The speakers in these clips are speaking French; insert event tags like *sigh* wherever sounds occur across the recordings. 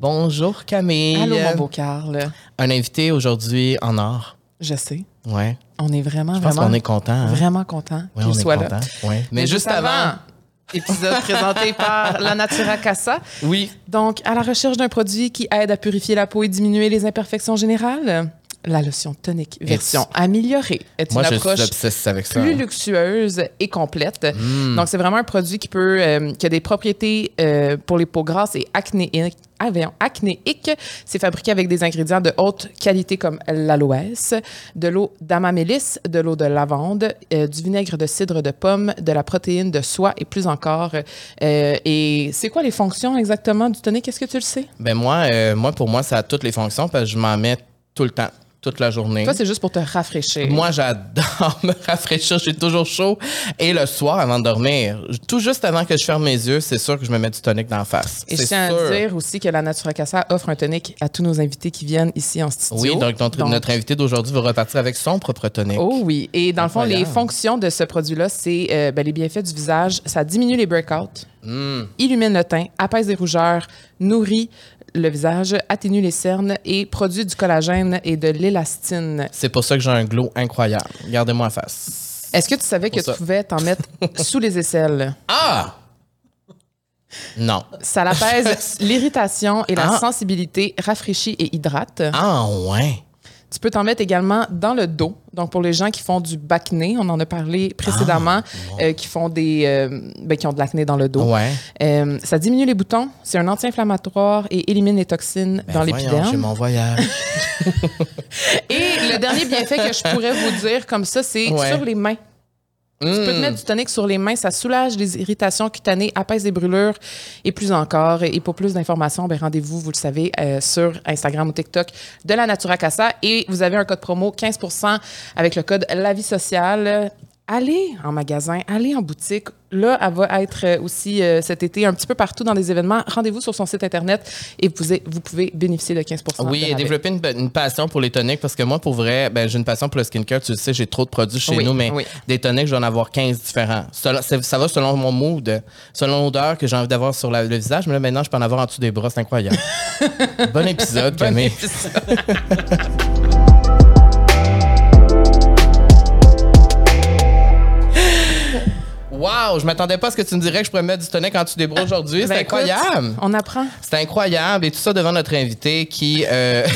Bonjour Camille. Allô, mon beau Carl. Un invité aujourd'hui en or. Je sais. Ouais. On est vraiment, Je pense vraiment, qu'on est content. hein? vraiment content Ouais, qu'il on est soit là. Ouais. Mais, juste avant. épisode *laughs* présenté par la Natura Casa. Oui. Donc, à la recherche d'un produit qui aide à purifier la peau et diminuer les imperfections générales, la lotion tonique version améliorée est Moi, une je approche avec ça. plus luxueuse et complète. Mm. Donc, c'est vraiment un produit qui peut, euh, qui a des propriétés euh, pour les peaux grasses et acnéiques. Acnéiques. C'est fabriqué avec des ingrédients de haute qualité comme l'aloès, de l'eau d'amamélis, de l'eau de lavande, euh, du vinaigre de cidre de pomme, de la protéine de soie et plus encore. Euh, et c'est quoi les fonctions exactement du tonic? Est-ce que tu le sais? Ben moi, euh, moi, pour moi, ça a toutes les fonctions parce que je m'en mets tout le temps, toute la journée. Toi, c'est juste pour te rafraîchir. Moi, j'adore *laughs* me rafraîchir. J'ai toujours chaud. Et le soir, avant de dormir, tout juste avant que je ferme mes yeux, c'est sûr que je me mets du tonic dans la face. Et je tiens sûr. à dire aussi que la Natura Casa offre un tonic à tous nos invités qui viennent ici en studio. Oui, donc, notre, Donc, notre invité d'aujourd'hui va repartir avec son propre tonic. Oh oui. Et dans le fond, les fonctions de ce produit-là, c'est euh, ben, les bienfaits du visage. Ça diminue les breakouts, Mm. illumine le teint, apaise les rougeurs, nourrit le visage, atténue les cernes et produit du collagène et de l'élastine. C'est pour ça que j'ai un glow incroyable. Regardez-moi la face. Est-ce que tu savais que ça. tu pouvais t'en mettre *laughs* sous les aisselles? Ah! Non. Ça l'apaise *laughs* l'irritation et la Ah. sensibilité, rafraîchit et hydrate. Ah, ouais. Tu peux t'en mettre également dans le dos. Donc, pour les gens qui font du bacné, on en a parlé précédemment, euh, qui font des, euh, ben, qui ont de l'acné dans le dos. Ouais. Euh, ça diminue les boutons, c'est un anti-inflammatoire et élimine les toxines Ben dans l'épiderme. Mon voyage. *laughs* Et le dernier bienfait que je pourrais vous dire comme ça, c'est Ouais. sur les mains. Tu peux te Mm. mettre du tonic sur les mains, ça soulage les irritations cutanées, apaise les brûlures et plus encore. Et pour plus d'informations, ben, rendez-vous, vous le savez, euh, sur Instagram ou TikTok de la Natura Casa. Et vous avez un code promo 15% avec le code La Vie Sociale. Allez en magasin, allez en boutique. Là, elle va être euh, aussi euh, cet été un petit peu partout dans des événements. Rendez-vous sur son site Internet et vous, vous pouvez bénéficier de 15 Oui, de et développer une, une passion pour les toniques parce que moi, pour vrai, ben, j'ai une passion pour le skincare. Tu le sais, j'ai trop de produits chez Oui, nous, mais oui. des toniques, je vais en avoir 15 différents. Ça va selon mon mood, selon l'odeur que j'ai envie d'avoir sur la- le visage. Mais là, maintenant, je peux en avoir en dessous des bras. C'est incroyable. *laughs* bon épisode, Bon Camille. épisode. *laughs* Wow, je m'attendais pas à ce que tu me dirais que je pourrais mettre du tonic en dessous des bras aujourd'hui. C'est Ben, écoute, incroyable. On apprend. C'est incroyable. Et tout ça devant notre invité qui, euh,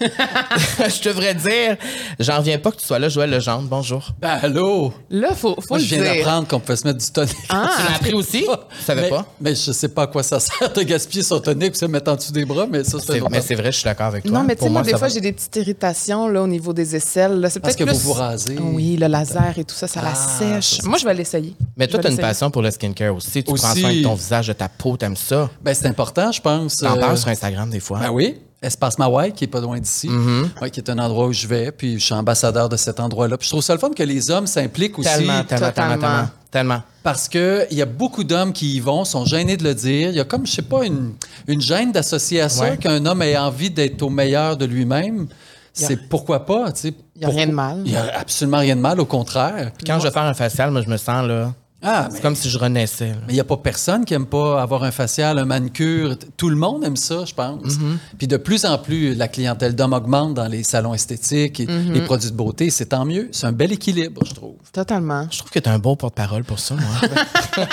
*laughs* je devrais dire, j'en reviens pas que tu sois là, Joël Legendre. Bonjour. Ben, allô? Là, faut, faut Moi, le je viens dire. d'apprendre qu'on pouvait se mettre du tonic. Ah. *laughs* Tu l'as appris aussi? Tu savais mais, pas? Mais je sais pas à quoi ça sert de gaspiller son tonic pour se mettre en dessous des bras, mais ça, c'est C'est- mais c'est vrai, je suis d'accord avec toi. Non, mais tu sais, moi, des fois, va. j'ai des petites irritations là, au niveau des aisselles. là. C'est Parce peut-être que plus... vous vous rasez. Oui, le laser et tout ça, ça la Ah, sèche. Moi, je vais l'essayer. Mais Je toi, tu as une passion pour le skincare aussi. Tu Aussi. prends soin de ton visage, de ta peau, t'aimes ça. Ben, c'est important, je pense. T'en Euh, parles sur Instagram des fois. Ben oui. Espace Mawai, qui est pas loin d'ici, Mm-hmm. Ouais, qui est un endroit où je vais, puis je suis ambassadeur de cet endroit-là. Puis je trouve ça le fun que les hommes s'impliquent aussi. tellement, tellement, tellement, totalement. tellement, tellement. Parce que il y a beaucoup d'hommes qui y vont, sont gênés de le dire. Il y a comme, je sais pas, une, une gêne d'associer à ça, Ouais. qu'un homme ait envie d'être au meilleur de lui-même. C'est pourquoi pas, tu sais. Il y a rien de mal. Il y a absolument rien de mal, au contraire. Puis quand je vais faire un facial, moi, je me sens là. Ah, C'est mais comme si je renaissais. là. mais il n'y a pas personne qui aime pas avoir un facial, un manucure. Tout le monde aime ça, je pense. Mm-hmm. Puis de plus en plus, la clientèle d'hommes augmente dans les salons esthétiques et Mm-hmm. les produits de beauté. C'est tant mieux. C'est un bel équilibre, je trouve. Totalement. Je trouve que tu un beau porte-parole pour ça, moi. *laughs*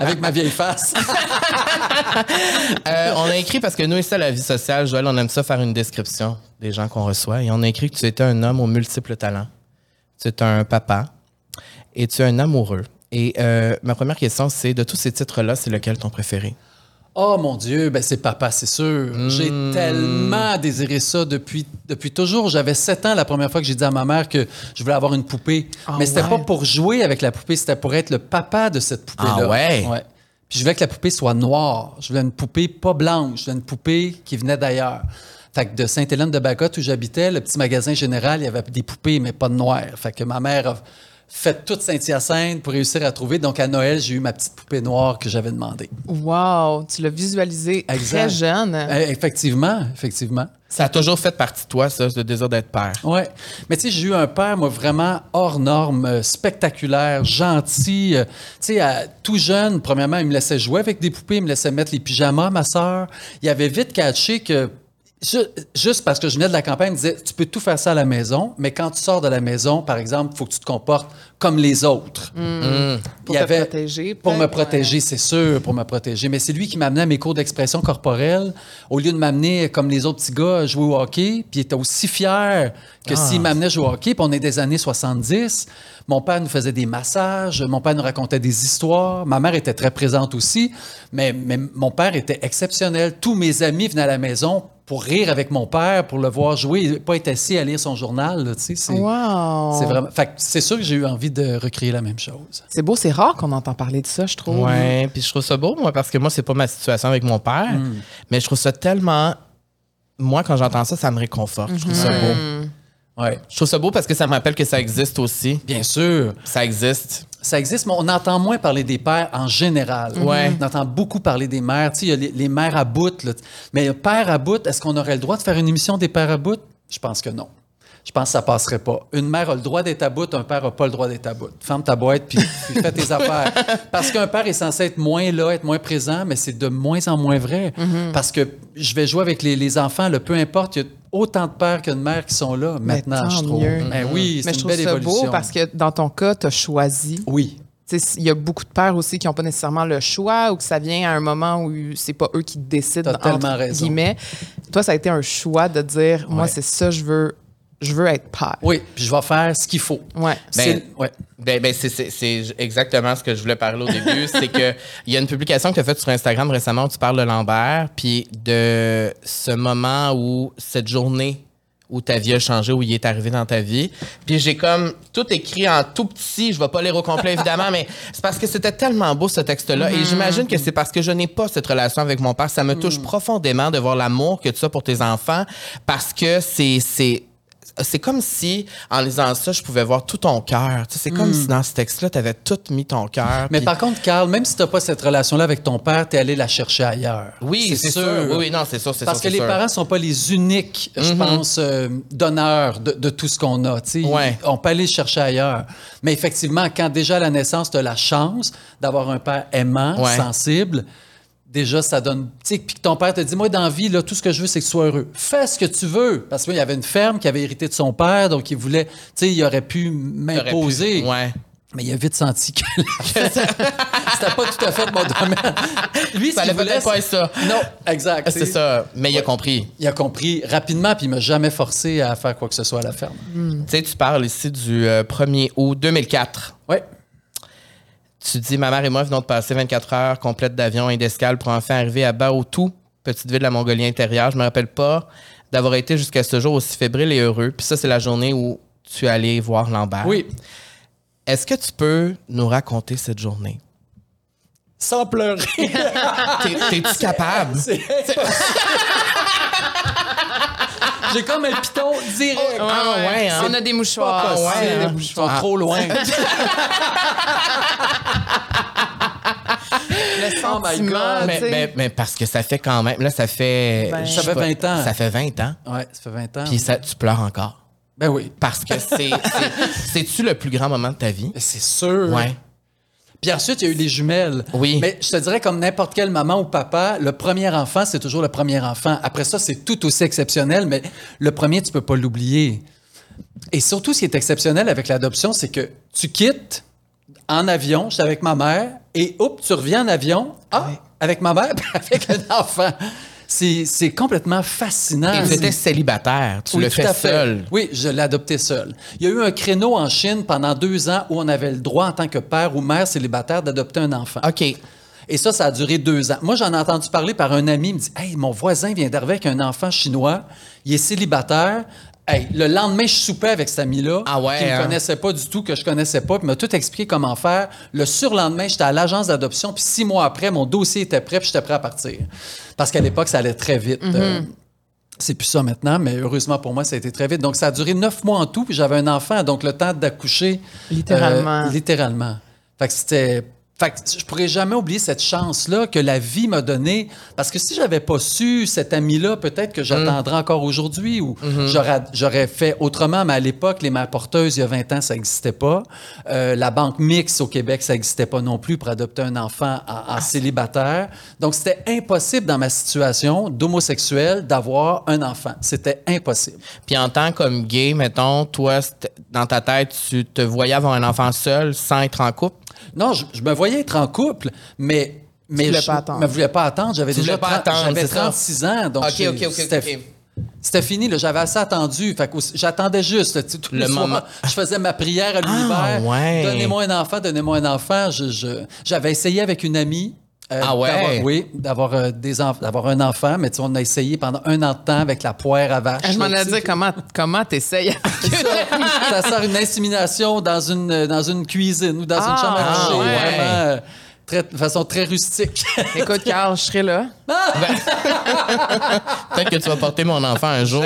Avec ma vieille face. *laughs* Euh, on a écrit, parce que nous, ici, à la vie sociale, Joël, on aime ça faire une description des gens qu'on reçoit. Et on a écrit que tu étais un homme aux multiples talents. Tu es un papa et tu es un amoureux. Et euh, ma première question, c'est de tous ces titres-là, c'est lequel ton préféré? Oh mon Dieu, ben c'est papa, c'est sûr. J'ai Hmm. tellement désiré ça depuis, depuis toujours. J'avais 7 ans la première fois que j'ai dit à ma mère que je voulais avoir une poupée. Ah Mais c'était ouais? pas pour jouer avec la poupée, c'était pour être le papa de cette poupée-là. Ah ouais? Puis je voulais que la poupée soit noire. Je voulais une poupée pas blanche. Je voulais une poupée qui venait d'ailleurs. Fait que de Sainte-Hélène de Bacotte où j'habitais, le petit magasin général, il y avait des poupées, mais pas de noir. Fait que ma mère a fait toute Saint-Hyacinthe pour réussir à trouver. Donc, à Noël, j'ai eu ma petite poupée noire que j'avais demandé. Wow, tu l'as visualisé très jeune. Eh, effectivement, effectivement. Ça a toujours fait partie de toi, ça, le désir d'être père. Oui. Mais tu sais, j'ai eu un père, moi, vraiment hors norme, euh, spectaculaire, gentil. euh, tu sais, à- tout jeune, premièrement, il me laissait jouer avec des poupées, il me laissait mettre les pyjamas à ma sœur. Il avait vite catché que. Ju- Juste parce que je venais de la campagne, il me disait Tu peux tout faire ça à la maison, mais quand tu sors de la maison, par exemple, il faut que tu te comportes comme les autres. Pour Il y te avait- protéger. Pour me protéger, c'est sûr, pour me protéger. Mais c'est lui qui m'amenait à mes cours d'expression corporelle. Au lieu de m'amener comme les autres petits gars jouer au hockey, puis il était aussi fier que s'il m'amenait jouer au hockey, puis on est des années 70. Mon père nous faisait des massages, mon père nous racontait des histoires. Ma mère était très présente aussi, mais, mais mon père était exceptionnel. Tous mes amis venaient à la maison pour rire avec mon père, pour le voir jouer, pas être assis à lire son journal. là, c'est, Wow. c'est vraiment. Fait que c'est sûr que j'ai eu envie de recréer la même chose. C'est beau, c'est rare qu'on entend parler de ça, je trouve. Ouais, puis je trouve ça beau, moi, parce que moi, c'est pas ma situation avec mon père, mais je trouve ça tellement. Moi, quand j'entends ça, ça me réconforte. Je trouve ça beau. Ouais. Je trouve ça beau parce que ça me rappelle que ça existe aussi. Bien sûr. Ça existe. Ça existe, mais on entend moins parler des pères en général. Ouais. On entend beaucoup parler des mères. Tu sais, il y a les, les mères à bout. là. Mais père à bout, est-ce qu'on aurait le droit de faire une émission des pères à bout? Je pense que non. Je pense que ça passerait pas. Une mère a le droit d'être à bout, un père n'a pas le droit d'être à bout. Ferme ta boîte puis, *laughs* puis fais tes affaires. Parce qu'un père est censé être moins là, être moins présent, mais c'est de moins en moins vrai. Parce que je vais jouer avec les, les enfants, le peu importe, il y a autant de pères que de mères qui sont là maintenant, je trouve. Ben oui, c'est Mais je une trouve belle ça évolution. beau parce que dans ton cas, tu as choisi. Oui. Il y a beaucoup de pères aussi qui n'ont pas nécessairement le choix ou que ça vient à un moment où c'est pas eux qui décident, T'as tellement raison. guillemets. Toi, ça a été un choix de dire, moi, Ouais. c'est ça, je veux, je veux être père. Oui, puis je vais faire ce qu'il faut. Ouais. C'est- ouais. Ben, ben, c'est- c'est c'est exactement ce que je voulais parler au début. *laughs* c'est que il y a une publication que tu as faite sur Instagram récemment où tu parles de Lambert, puis de ce moment où cette journée où ta vie a changé, où il est arrivé dans ta vie. Puis j'ai comme tout écrit en tout petit, je vais pas lire au complet évidemment, *laughs* mais c'est parce que c'était tellement beau ce texte-là. Et j'imagine que c'est parce que je n'ai pas cette relation avec mon père. Ça me touche profondément de voir l'amour que tu as pour tes enfants parce que c'est c'est c'est comme si, en lisant ça, je pouvais voir tout ton cœur. C'est comme si dans ce texte-là, tu avais tout mis ton cœur. Mais par contre, Carl, même si tu n'as pas cette relation-là avec ton père, tu es allé la chercher ailleurs. Oui, c'est sûr. Oui, oui, non, c'est sûr, Parce sûr, que les sûr. parents sont pas les uniques, je pense, euh, donneurs de, de tout ce qu'on a. Ouais. On peut aller le chercher ailleurs. Mais effectivement, quand déjà à la naissance, tu as la chance d'avoir un père aimant, Ouais. sensible, déjà, ça donne. Tu sais, puis que ton père te dit Moi, dans la vie, là, tout ce que je veux, c'est que tu sois heureux. Fais ce que tu veux. Parce qu'il y avait une ferme qui avait hérité de son père, donc il voulait. Tu sais, il aurait pu m'imposer. Ouais. Mais il a vite senti que *laughs* c'était pas tout à fait mon domaine. *laughs* Lui, Ça allait peut-être pas être ça. Non, exact. C'est ça. Mais il a compris. Il a compris rapidement, puis il m'a jamais forcé à faire quoi que ce soit à la ferme. Tu sais, tu parles ici du euh, 1er août 2004. Ouais. Tu dis, ma mère et moi venons de passer 24 heures complètes d'avion et d'escale pour enfin arriver à Baotou, petite ville de la Mongolie intérieure. Je me rappelle pas d'avoir été jusqu'à ce jour aussi fébrile et heureux. Puis ça, c'est la journée où tu es allé voir Lambert. Oui. Est-ce que tu peux nous raconter cette journée? Sans pleurer. *laughs* T'es- T'es-tu capable? C'est J'ai comme un piton direct. Ah ouais, hein? On a des mouchoirs. Pas On a possible. des Ils sont mouchoirs. trop loin. *laughs* Le Oh sentiment, tu Mais, mais- mais parce que ça fait quand même. Là, ça fait. Ben, Ça fait pas, 20 ans. Ça fait 20 ans. ouais, ça fait 20 ans. Puis ça, tu pleures encore. Ben oui. Parce que c'est. c'est- *laughs* C'est-tu le plus grand moment de ta vie? Mais C'est sûr. Ouais. Puis ensuite, il y a eu les jumelles. Oui. Mais je te dirais, comme n'importe quelle maman ou papa, le premier enfant, c'est toujours le premier enfant. Après ça, c'est tout aussi exceptionnel, mais le premier, tu peux pas l'oublier. Et surtout, ce qui est exceptionnel avec l'adoption, c'est que tu quittes en avion, j'étais avec ma mère, et hop, tu reviens en avion, ah, avec ma mère, *laughs* avec un enfant. C'est complètement fascinant. Et tu étais célibataire. Tu Oui, le fais seul. Oui, je l'ai adopté seul. Il y a eu un créneau en Chine pendant deux ans où on avait le droit, en tant que père ou mère célibataire, d'adopter un enfant. OK. Et ça, ça a duré deux ans. Moi, j'en ai entendu parler par un ami. Il me dit Hey, mon voisin vient d'arriver avec un enfant chinois. Il est célibataire. Hey, le lendemain, je soupais avec cet ami-là. Ah ouais, Qui ne hein? connaissait pas du tout, que je connaissais pas. Puis m'a tout expliqué comment faire. Le surlendemain, j'étais à l'agence d'adoption. Puis six mois après, mon dossier était prêt. Puis j'étais prêt à partir. Parce qu'à l'époque, ça allait très vite. Mm-hmm. Euh, C'est plus ça maintenant, mais heureusement pour moi, ça a été très vite. Donc, ça a duré neuf mois en tout, puis j'avais un enfant, donc le temps d'accoucher. Littéralement. euh, littéralement. Fait que c'était. Fait que je pourrais jamais oublier cette chance-là que la vie m'a donnée. Parce que si j'avais pas su cet ami-là, peut-être que j'attendrais encore aujourd'hui ou j'aurais, j'aurais fait autrement. Mais à l'époque, les mères porteuses, il y a 20 ans, ça n'existait pas. Euh, la banque mixte au Québec, ça n'existait pas non plus pour adopter un enfant en, en célibataire. Donc, c'était impossible dans ma situation d'homosexuel d'avoir un enfant. C'était impossible. Puis en tant comme gay, mettons, toi, dans ta tête, tu te voyais avoir un enfant seul sans être en couple? Non, je, je me voyais être en couple, mais. Mais je pas attendre. me voulais pas attendre. J'avais Tu déjà voulais pas 30 attendre, j'avais c'est ça? 36 ans. Donc Ok, j'ai- ok, ok, c'était, fini. là. J'avais assez attendu. Fait que aussi- j'attendais juste. là, tous Le les soirs, moment. je faisais ma prière à l'univers. ouais. Donnez-moi un enfant, donnez-moi un enfant. Je- je- j'avais essayé avec une amie. Euh, Ah ouais? oui, d'avoir, euh, des enf- d'avoir un enfant. Mais tu sais, on a essayé pendant un an de temps avec la poire à vache. Ah, Je m'en ai dit comment comment t'essayes. *laughs* ça, ça sert une insémination dans une, dans une cuisine ou dans une Ah, chambre à coucher. ouais. Vraiment, euh, très- de façon très rustique. *laughs* Écoute, Carl, je serai là. *laughs* Peut-être que tu vas porter mon enfant un jour.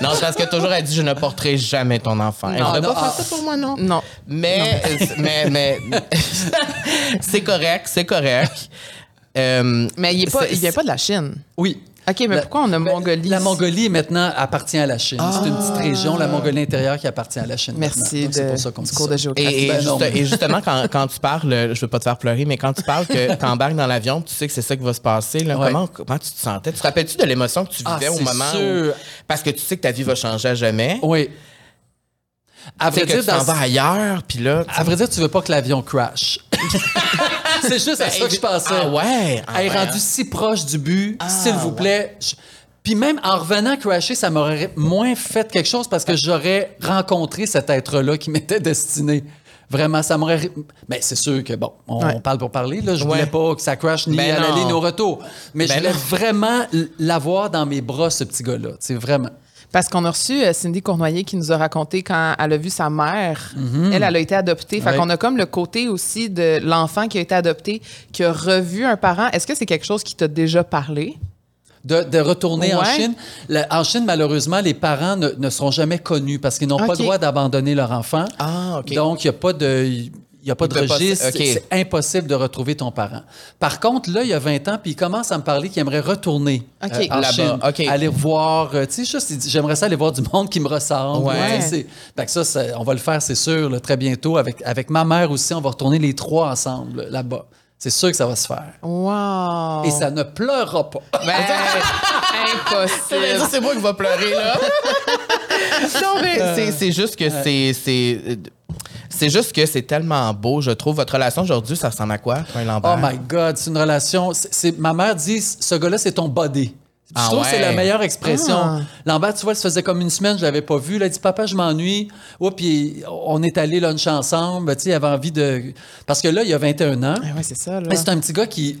Non, c'est parce que toujours elle dit je ne porterai jamais ton enfant. Elle Non, va non, pas faire ah. ça pour moi, non. Non. Mais, mais, mais, c'est correct, c'est correct. Euh, Mais il est pas, c'est- il vient pas de la Chine. Oui. OK, mais La- pourquoi on a ben, Mongolie? La Mongolie, maintenant, appartient à la Chine. C'est une petite région, la Mongolie intérieure, qui appartient à la Chine. Merci de, pour ça qu'on cours ça. de géographie. Et, et Ben non, juste- mais- et justement, quand, quand tu parles, je veux pas te faire pleurer, mais quand tu parles que *laughs* tu embarques dans l'avion, tu sais que c'est ça qui va se passer, là, Ouais. comment, comment tu te sentais? Tu te rappelles-tu de l'émotion que tu Ah, vivais au moment sûr. où... Parce que tu sais que ta vie va changer à jamais? Oui. À vrai, que dire, tu t'en vas ailleurs, puis là... à vrai dire, tu veux pas que l'avion crash. *laughs* *laughs* c'est juste à ça que je pensais. Ah ouais? Ah Elle est ouais, rendue hein? si proche du but, Ah, s'il vous plaît. Je- Puis même en revenant crasher, ça m'aurait moins fait quelque chose parce que j'aurais rencontré cet être-là qui *laughs* m'était destiné. Vraiment, ça m'aurait. Mais c'est sûr que, bon, on, Ouais. parle pour parler. Là. Je Ouais. voulais pas que ça crash ni Ben à au retour. Mais Ben je voulais non. vraiment l'avoir dans mes bras, ce petit gars-là. C'est vraiment. Parce qu'on a reçu euh, Cindy Cournoyer qui nous a raconté quand elle a vu sa mère, elle, elle a été adoptée. Fait Mhm. Ouais. qu'on a comme le côté aussi de l'enfant qui a été adopté, qui a revu un parent. Est-ce que c'est quelque chose qui t'a déjà parlé? De, de retourner en. Chine. En Chine, malheureusement, les parents ne, ne seront jamais connus parce qu'ils n'ont pas le droit d'abandonner leur enfant. Ah, OK. Donc, il n'y a pas de. Il y a pas de registre, c'est impossible de retrouver ton parent. Par contre, là, il y a 20 ans, puis il commence à me parler qu'il aimerait retourner Ok. euh, en Là-bas, Chine, ok. aller voir, euh, tu sais, j'aimerais ça aller voir du monde qui me ressemble. Ouais. Fait que ça, on va le faire, c'est sûr, là, très bientôt. Avec, avec ma mère aussi, on va retourner les trois ensemble là-bas. C'est sûr que ça va se faire. Wow! Et ça ne pleurera pas. Ben, *laughs* Ça, impossible. c'est moi qui va pleurer, là. non, mais c'est- c'est juste que c'est... c'est- juste que c'est tellement beau, je trouve. Votre relation aujourd'hui, ça ressemble à quoi, Lambert? Oh my God, c'est une relation. c'est- ma mère dit ce gars-là, c'est ton body. Je Ah trouve que c'est la meilleure expression. Ah. Lambert, tu vois, ça faisait comme une semaine, je l'avais pas vu. Il dit Papa, je m'ennuie. Puis on est allé lunch ensemble. Tu sais, il avait envie de. Parce que là, il a 21 ans. Ah ouais, c'est ça, là. Mais c'est un petit gars qui,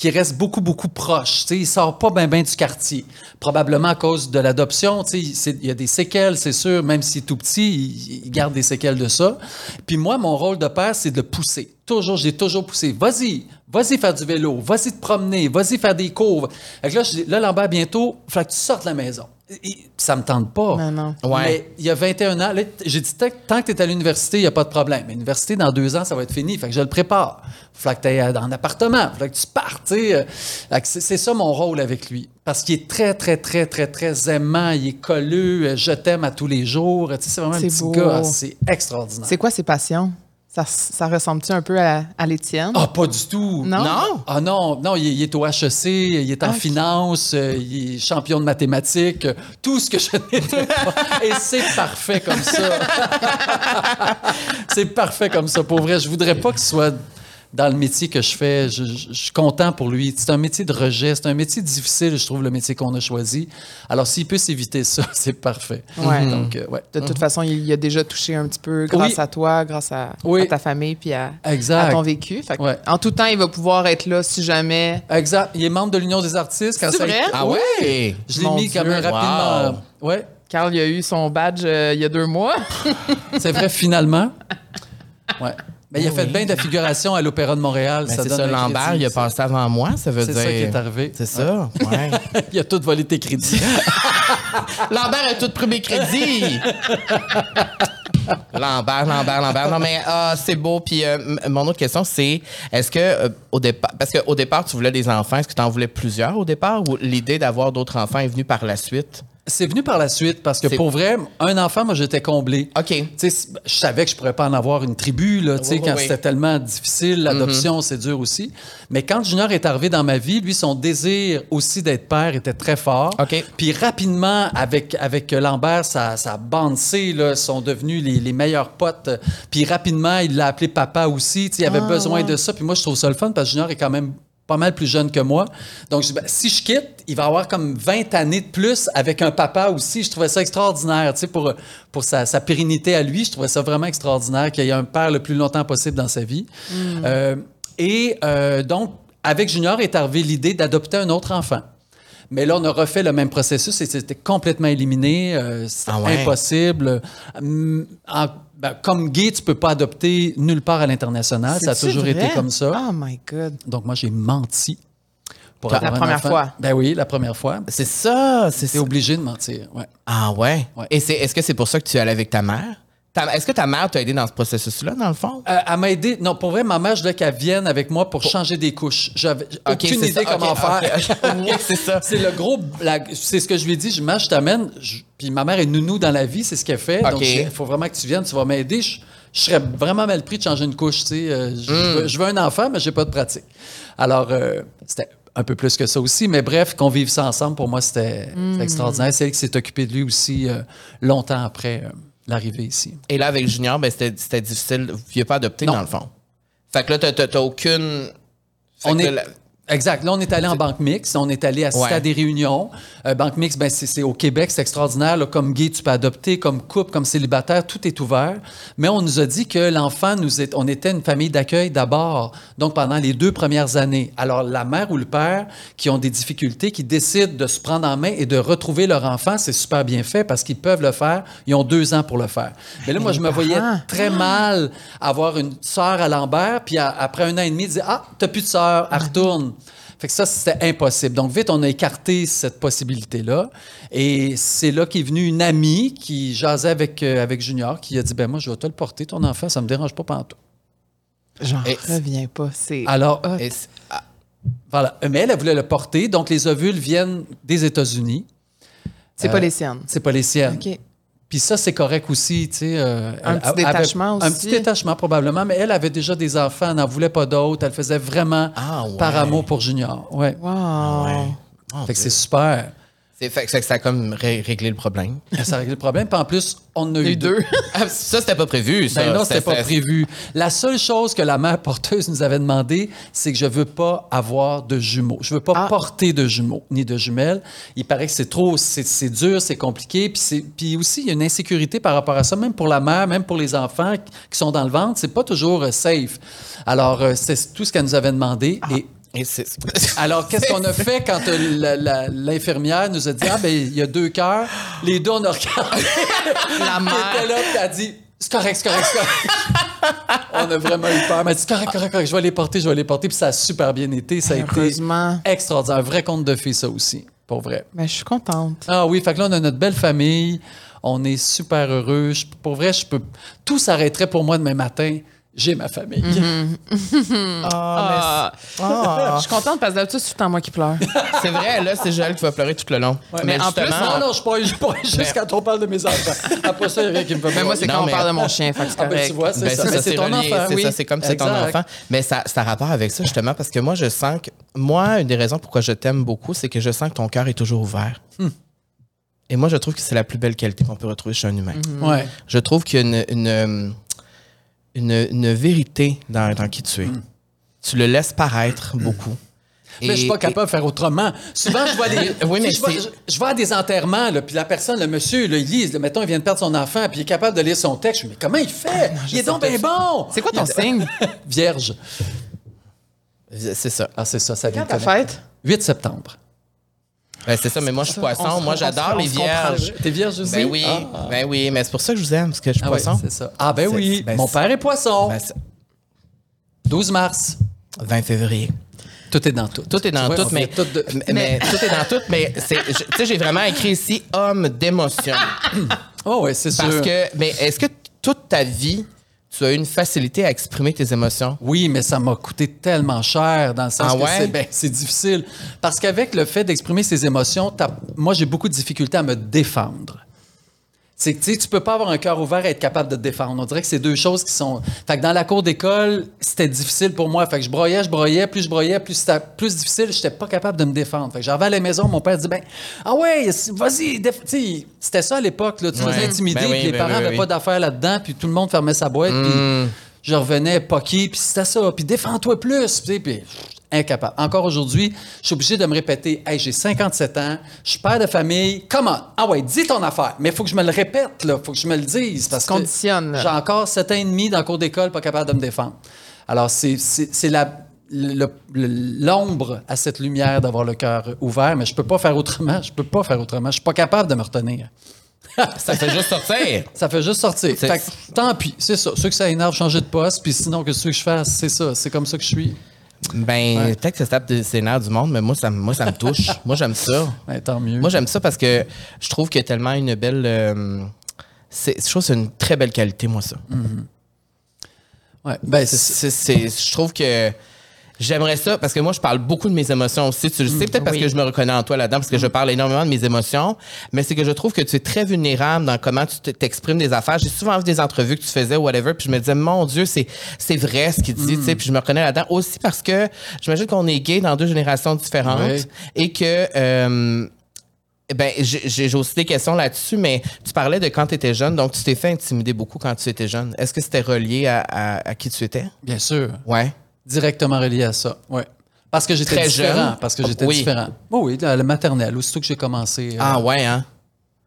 qui reste beaucoup, beaucoup proche. Tu sais, il sort pas bien ben du quartier. Probablement à cause de l'adoption. Il y a des séquelles, c'est sûr. Même s'il est tout petit, il, il garde des séquelles de ça. Puis moi, mon rôle de père, c'est de pousser. Toujours, j'ai toujours poussé. Vas-y, vas-y faire du vélo, vas-y te promener, vas-y faire des cours. Fait que là, je dis, là, Lambert, bientôt, il faut que tu sortes de la maison. Et- Ça me tente pas. Non, non. Ouais. Mais il y a 21 ans, j'ai dit, tant tant que tu es à l'université, il n'y a pas de problème. Mais l'université, dans deux ans, ça va être fini. Fait que je le prépare. Faut que tu ailles en appartement. Faut que tu partes. que C'est c'est ça mon rôle avec lui. Parce qu'il est très, très, très, très, très aimant. Il est colleux. euh, Je t'aime à tous les jours. C'est vraiment un petit beau. gars. C'est extraordinaire. C'est quoi ses passions? Ça, ça ressemble-tu un peu à, à l'Étienne? Ah, pas du tout. Non? Non? Ah non, non, il, est- il est au HEC, il est en finance, euh, il est champion de mathématiques, tout ce que je n'étais pas. Et c'est parfait comme ça. *laughs* c'est parfait comme ça. Pour vrai, je voudrais pas qu'il soit dans le métier que je fais. Je, je- je suis content pour lui. C'est un métier de rejet, c'est un métier difficile, je trouve, le métier qu'on a choisi. Alors, s'il peut s'éviter ça, *laughs* c'est parfait. Ouais. Donc, euh, ouais. De toute façon, il y a déjà touché un petit peu grâce Oui. à toi, grâce à, Oui. à ta famille puis à, Exact. à ton vécu. Fait que, Ouais. En tout temps, il va pouvoir être là si jamais. Exact. Il est membre de l'Union des artistes. C'est ça vrai? Ah ouais? Je l'ai mis quand même Dieu. rapidement. Wow. Ouais. Carl, il a eu son badge euh, il y a deux mois. C'est vrai, finalement. *laughs* Ouais. Mais il a fait bien de la figuration à l'Opéra de Montréal. Ben, ça c'est ça, Lambert, crédit, il a passé avant moi, ça veut C'est dire. ça qui est arrivé. C'est ça, ouais. *laughs* il a tout volé tes crédits. *laughs* Lambert a tout pris mes crédits. *laughs* Lambert, Lambert, Lambert. Non, mais ah, c'est beau. Puis euh, mon autre question, c'est est-ce que euh, au départ, parce qu'au départ, tu voulais des enfants, est-ce que tu en voulais plusieurs au départ ou l'idée d'avoir d'autres enfants est venue par la suite? C'est venu par la suite parce que pour vrai, un enfant, moi, j'étais comblé. OK. Tu sais, c- je savais que je pourrais pas en avoir une tribu, là, tu sais, Oui, quand oui. c'était tellement difficile, l'adoption, c'est dur aussi. Mais quand Junior est arrivé dans ma vie, lui, son désir aussi d'être père était très fort. OK. Puis rapidement, avec, avec Lambert, sa, sa bande C, là, sont devenus les, les meilleurs potes. Puis rapidement, il l'a appelé papa aussi. Tu sais, il avait besoin de ça. Puis moi, je trouve ça le fun parce que Junior est quand même pas mal plus jeune que moi. Donc, je dis, ben, si je quitte, il va avoir comme 20 années de plus avec un papa aussi. Je trouvais ça extraordinaire, tu sais, pour, pour sa, sa pérennité à lui. Je trouvais ça vraiment extraordinaire qu'il y ait un père le plus longtemps possible dans sa vie. Euh, et euh, donc, avec Junior est arrivée l'idée d'adopter un autre enfant. Mais là, on a refait le même processus et c'était complètement éliminé. euh, c'était Ah ouais? impossible. En- ben, comme gay, tu peux pas adopter nulle part à l'international. Ça a toujours été comme ça. Oh my God. Donc, moi, j'ai menti. Pour La première fois? Ben oui, la première fois. C'est ça, c'est obligé de mentir. Ouais. Ah ouais? Ouais. Et c'est, est-ce que c'est pour ça que tu es allé avec ta mère? Est-ce que ta mère t'a aidé dans ce processus-là, dans le fond? Euh, elle m'a aidé. Non, pour vrai, ma mère, je voulais qu'elle vienne avec moi pour changer des couches. J'avais Ok, aucune c'est idée ça. comment faire. *laughs* c'est ça. C'est le gros. la- C'est ce que je lui ai dit. Je mets, je t'amène. Je- Puis ma mère est nounou dans la vie, c'est ce qu'elle fait. Donc, il faut vraiment que tu viennes, tu vas m'aider. Je, je serais vraiment mal pris de changer une couche. Tu sais. Euh, je, je veux, je veux un enfant, mais j'ai pas de pratique. Alors, euh, c'était un peu plus que ça aussi. Mais bref, qu'on vive ça ensemble, pour moi, c'était c'était extraordinaire. C'est elle qui s'est occupée de lui aussi euh, longtemps après euh, l'arrivée ici. Et là, avec Junior, ben, c'était, difficile. Vous ne pas adopté, Non. dans le fond. Fait que là, t'as, t'as- t'as aucune. Fait On est, Exact. Là, on est allé en banque mixte. On est allé assister Ouais. à des réunions. Euh, banque mixte, ben, c'est au Québec, c'est extraordinaire. là. comme gay, tu peux adopter, comme couple, comme célibataire, tout est ouvert. Mais on nous a dit que l'enfant, nous est, on était une famille d'accueil d'abord, donc pendant les deux premières années. Alors, la mère ou le père qui ont des difficultés, qui décident de se prendre en main et de retrouver leur enfant, c'est super bien fait parce qu'ils peuvent le faire. Ils ont deux ans pour le faire. Mais là, moi, je me voyais très mal avoir une sœur à Lambert, puis à- après un an et demi, dire Ah, t'as plus de sœur, elle retourne. Fait que ça, c'était impossible. Donc, vite, on a écarté cette possibilité-là. Et c'est là qu'est venue une amie qui jasait avec, euh, avec Junior, qui a dit Ben, moi, je vais te le porter, ton enfant, ça me dérange pas pantoute. J'en Et- reviens pas. C'est. Alors, et ah, voilà. Mais elle, elle voulait le porter. Donc, les ovules viennent des États-Unis. c'est euh, pas les siennes. C'est pas les siennes. OK. Puis ça, c'est correct aussi, tu sais. euh, Un elle- petit avait- détachement Un aussi. petit détachement, probablement. Mais elle avait déjà des enfants, elle n'en voulait pas d'autres. Elle faisait vraiment Ah, ouais. par amour pour Junior. Ouais. Wow. ouais. Oh, Fait que c'est super. C'est, fait que ça a comme ré- réglé le problème. Ça a réglé le problème. Puis en plus, on en a eu deux. *laughs* Ah, ça, c'était pas prévu. Ça. Ben non, c'était pas prévu. La seule chose que la mère porteuse nous avait demandé, c'est que je veux pas avoir de jumeaux. Je veux pas Ah. porter de jumeaux ni de jumelles. Il paraît que c'est trop, c'est, dur, c'est compliqué. Puis, aussi, il y a une insécurité par rapport à ça, même pour la mère, même pour les enfants qui sont dans le ventre. C'est pas toujours euh, safe. Alors, euh, c'est tout ce qu'elle nous avait demandé. Et Et *laughs* alors, qu'est-ce qu'on a fait quand euh, l'infirmière nous a dit Ah, ben, il y a deux cœurs. Les deux, on a regardé. *laughs* La Elle mère. était là, puis elle a dit C'est correct, c'est correct, c'est correct. on a vraiment eu peur. Elle m'a dit C'est correct, correct, correct, je vais les porter, je vais les porter. Puis ça a super bien été. Ça a été extraordinaire. Un vrai conte de fées, ça aussi, pour vrai. Mais je suis contente. Ah oui, fait que là, on a notre belle famille. On est super heureux. Je- pour vrai, je peux. Tout s'arrêterait pour moi demain matin. J'ai ma famille. *laughs* Ah, mais- *laughs* ah. Je suis contente parce que d'habitude, c'est tout le temps moi qui pleure. *laughs* c'est vrai, là, c'est Joël qui va pleurer tout le long. mais en plus, Non, non, je pas, je pas juste quand on parle de mes enfants. Après ça, il y a rien qui me fait Mais moi, c'est Non, quand mais- on parle de mon chien, fait que c'est Ah, ben, correct. tu vois, c'est Ben, ça. c'est Mais ça, c'est c'est ton relié, enfant. c'est oui. ça, c'est comme c'est ton enfant. Mais ça, ça a rapport avec ça, justement, parce que moi, je sens que. Moi, une des raisons pourquoi je t'aime beaucoup, c'est que je sens que ton cœur est toujours ouvert. Hmm. Et moi, je trouve que c'est la plus belle qualité qu'on peut retrouver chez un humain. Ouais. Je trouve qu'il y a une, une, une, une vérité dans, dans qui tu es. Tu le laisses paraître beaucoup. Mais je suis pas capable de faire autrement. Souvent, je vois des. *laughs* Oui, mais je, vois, je- je vois à des enterrements, là, puis la personne, le monsieur, là, il lit, mettons, il vient de perdre son enfant, puis il est capable de lire son texte. Je me dis, mais comment il fait? il est donc bien bon! C'est quoi ton Il- signe? *laughs* Vierge. C'est ça. Ah, c'est ça, ça vient Quand de ta fête? 8 septembre. Ben, c'est ça, mais moi, je suis poisson. se- Moi, j'adore les vierges. T'es vierge aussi? Ben oui, Ah, ben oui, mais c'est pour ça que je vous aime, parce que je suis Ah poisson. c'est ça. Ah, ben oui. ben Mon père est poisson. Ben, c'est- 12 mars. 20 février. Tout est dans tout. Tout est dans tout, mais, tout de- mais, mais tout est dans tout, mais tu sais, j'ai vraiment écrit ici homme d'émotion. *coughs* Oh, ouais, c'est sûr. Parce que, mais est-ce que toute ta vie, tu as une facilité à exprimer tes émotions? Oui, mais ça m'a coûté tellement cher dans le sens Ah que ouais? c'est, ben, c'est difficile. Parce qu'avec le fait d'exprimer ses émotions, moi, j'ai beaucoup de difficultés à me défendre. C'est que tu sais, tu peux pas avoir un cœur ouvert et être capable de te défendre. On dirait que c'est deux choses qui sont. Fait que dans la cour d'école, c'était difficile pour moi. Fait que je broyais, je broyais, plus je broyais, plus c'était plus difficile, j'étais pas capable de me défendre. Fait que j'arrivais à la maison, mon père dit ben ah ouais, vas-y, déf- c'était ça à l'époque là, tu Ouais. faisais intimider, Ben oui, puis les ben parents oui, avaient oui. pas d'affaires là-dedans, puis tout le monde fermait sa boîte, Mm. puis je revenais poqué, puis c'était ça, puis défends-toi plus, puis incapable. Encore aujourd'hui, je suis obligé de me répéter, hey, j'ai 57 ans, je suis père de famille, comment? Ah ouais, dis ton affaire, mais il faut que je me le répète, là, faut que je me le dise, parce que conditionnes, là. j'ai encore 7 ans et demi dans le cours d'école, pas capable de me défendre. Alors, c'est c'est- c'est la l'ombre à cette lumière d'avoir le cœur ouvert, mais je peux pas faire autrement. Je peux pas faire autrement. Je suis pas capable de me retenir. *laughs* Ça fait juste sortir. Ça fait juste sortir. Fait que, tant pis, c'est ça. Ceux que ça énerve, changer de poste. Puis sinon, que ce que je fasse, c'est ça. C'est comme ça que je suis. Ben, peut-être que ça se tape des du monde, mais moi, ça, me- moi, ça me touche. *laughs* moi, j'aime ça. Tant mieux. Moi, j'aime ça parce que je trouve qu'il y a tellement une belle. euh, c'est, je trouve que c'est une très belle qualité, moi, ça. Ouais. Ben, C'est- c'est- c'est- c'est- je trouve que j'aimerais ça parce que moi, je parle beaucoup de mes émotions aussi. Tu le sais, peut-être parce oui. que je me reconnais en toi là-dedans, parce que je parle énormément de mes émotions, mais c'est que je trouve que tu es très vulnérable dans comment tu t'exprimes des affaires. J'ai souvent vu des entrevues que tu faisais whatever, puis je me disais, mon Dieu, c'est, c'est vrai ce qu'il dit, tu sais, puis je me reconnais là-dedans. Aussi parce que j'imagine qu'on est gay dans deux générations différentes Oui. et que. euh, ben, j'ai j'ai aussi des questions là-dessus, mais tu parlais de quand tu étais jeune, donc tu t'es fait intimider beaucoup quand tu étais jeune. Est-ce que c'était relié à, à- à qui tu étais? bien sûr. Ouais. Directement relié à ça. Ouais. Parce que j'étais Très différent. jeune? Parce que j'étais Oui. différent. Oh oui, la, la maternelle, aussitôt que j'ai commencé. euh, Ah ouais, hein?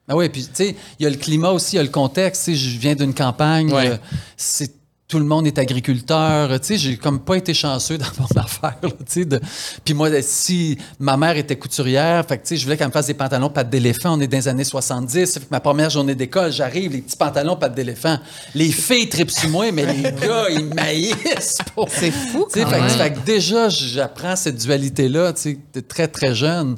Ah oui, puis tu sais, il y a le climat aussi, il y a le contexte. Tu sais, je viens d'une campagne, Ouais. euh, c'est tout le monde est agriculteur. Tu sais, j'ai comme pas été chanceux *laughs* dans mon affaire. là, tu sais, de... Puis moi, si ma mère était couturière, fait que tu sais, je voulais qu'elle me fasse des pantalons pattes d'éléphant. On est dans les années 70. Ça fait que ma première journée d'école, j'arrive, les petits pantalons pattes d'éléphant. Les filles tripent sur moi, mais les *laughs* gars, ils maïssent. pour- C'est fou, Tu sais, fait, que- même. fait que déjà, j'apprends cette dualité-là, tu sais, de très, très jeune.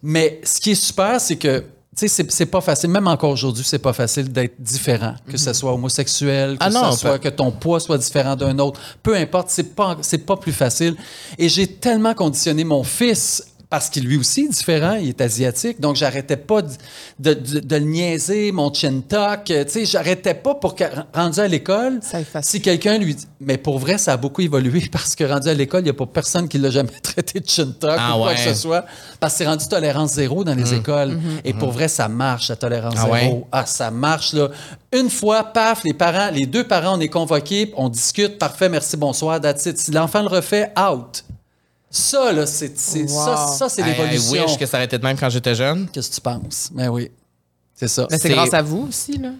Mais ce qui est super, c'est que, tu sais, c'est- pas facile. Même encore aujourd'hui, c'est pas facile d'être différent. Que ce soit homosexuel, que Ah non, ce soit que ton poids soit différent d'un autre. Peu importe, c'est pas, c'est pas plus facile. Et j'ai tellement conditionné mon fils parce qu'il lui aussi est différent, il est asiatique, donc j'arrêtais pas de, de- de- de le niaiser, mon chin tuck, euh, tu sais, j'arrêtais pas pour que, rendu à l'école, si quelqu'un lui dit, mais pour vrai, ça a beaucoup évolué *laughs* parce que rendu à l'école, il n'y a pas personne qui l'a jamais *laughs* traité de chin tuck Ah ou quoi ouais. que ce soit, parce que c'est rendu tolérance zéro dans les écoles. Et pour vrai, ça marche, la tolérance Ah ouais? zéro. Ah, ça marche, là. Une fois, paf, les parents, les deux parents, on est convoqués, on discute, parfait, merci, bonsoir, that's it. Si l'enfant le refait, out. Ça, là, c'est c'est- Wow. ça, ça c'est I- I l'évolution. wish que ça arrêtait de même quand j'étais jeune. Qu'est-ce que tu penses? Mais oui, c'est ça. Mais c'est C'est- grâce à vous aussi, là.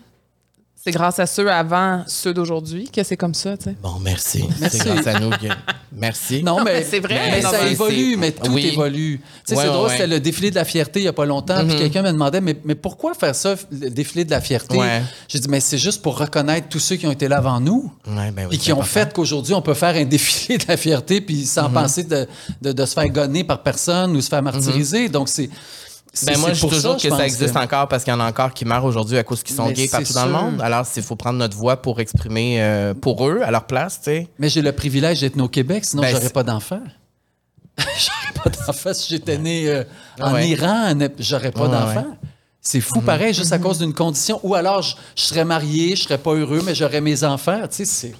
C'est grâce à ceux avant, ceux d'aujourd'hui, que c'est comme ça, tu sais. Bon, merci. Merci. C'est grâce à nous que... Merci. Non, mais, mais c'est vrai, Mais non, ça mais évolue, mais tout oui. évolue. Tu sais, Ouais, c'est drôle, ouais. c'était le défilé de la fierté il n'y a pas longtemps, puis Mhm. quelqu'un me demandait, mais, mais pourquoi faire ça, le défilé de la fierté? Ouais. J'ai dit, mais c'est juste pour reconnaître tous ceux qui ont été là avant nous. Ouais, ben oui, c'est qui ont important. fait qu'aujourd'hui, on peut faire un *laughs* défilé de la fierté, puis sans Mhm. penser de, de- de se faire gonner par personne ou se faire martyriser. Donc, c'est. Ben moi, je dis toujours ça, que ça existe encore parce qu'il y en a encore qui meurent aujourd'hui à cause qu'ils sont Mais gays partout dans le monde. Alors, il faut prendre notre voix pour exprimer euh, pour eux, à leur place, tu sais. Mais j'ai le privilège d'être né au Québec, sinon Ben, j'aurais pas d'enfant. *laughs* j'aurais pas d'enfant si j'étais né euh, Ah en ouais. Iran, j'aurais pas Ouais, d'enfant. C'est fou pareil, juste à cause d'une condition. Ou alors, je, je serais marié, je serais pas heureux, mais j'aurais mes enfants. Tu sais, c'est.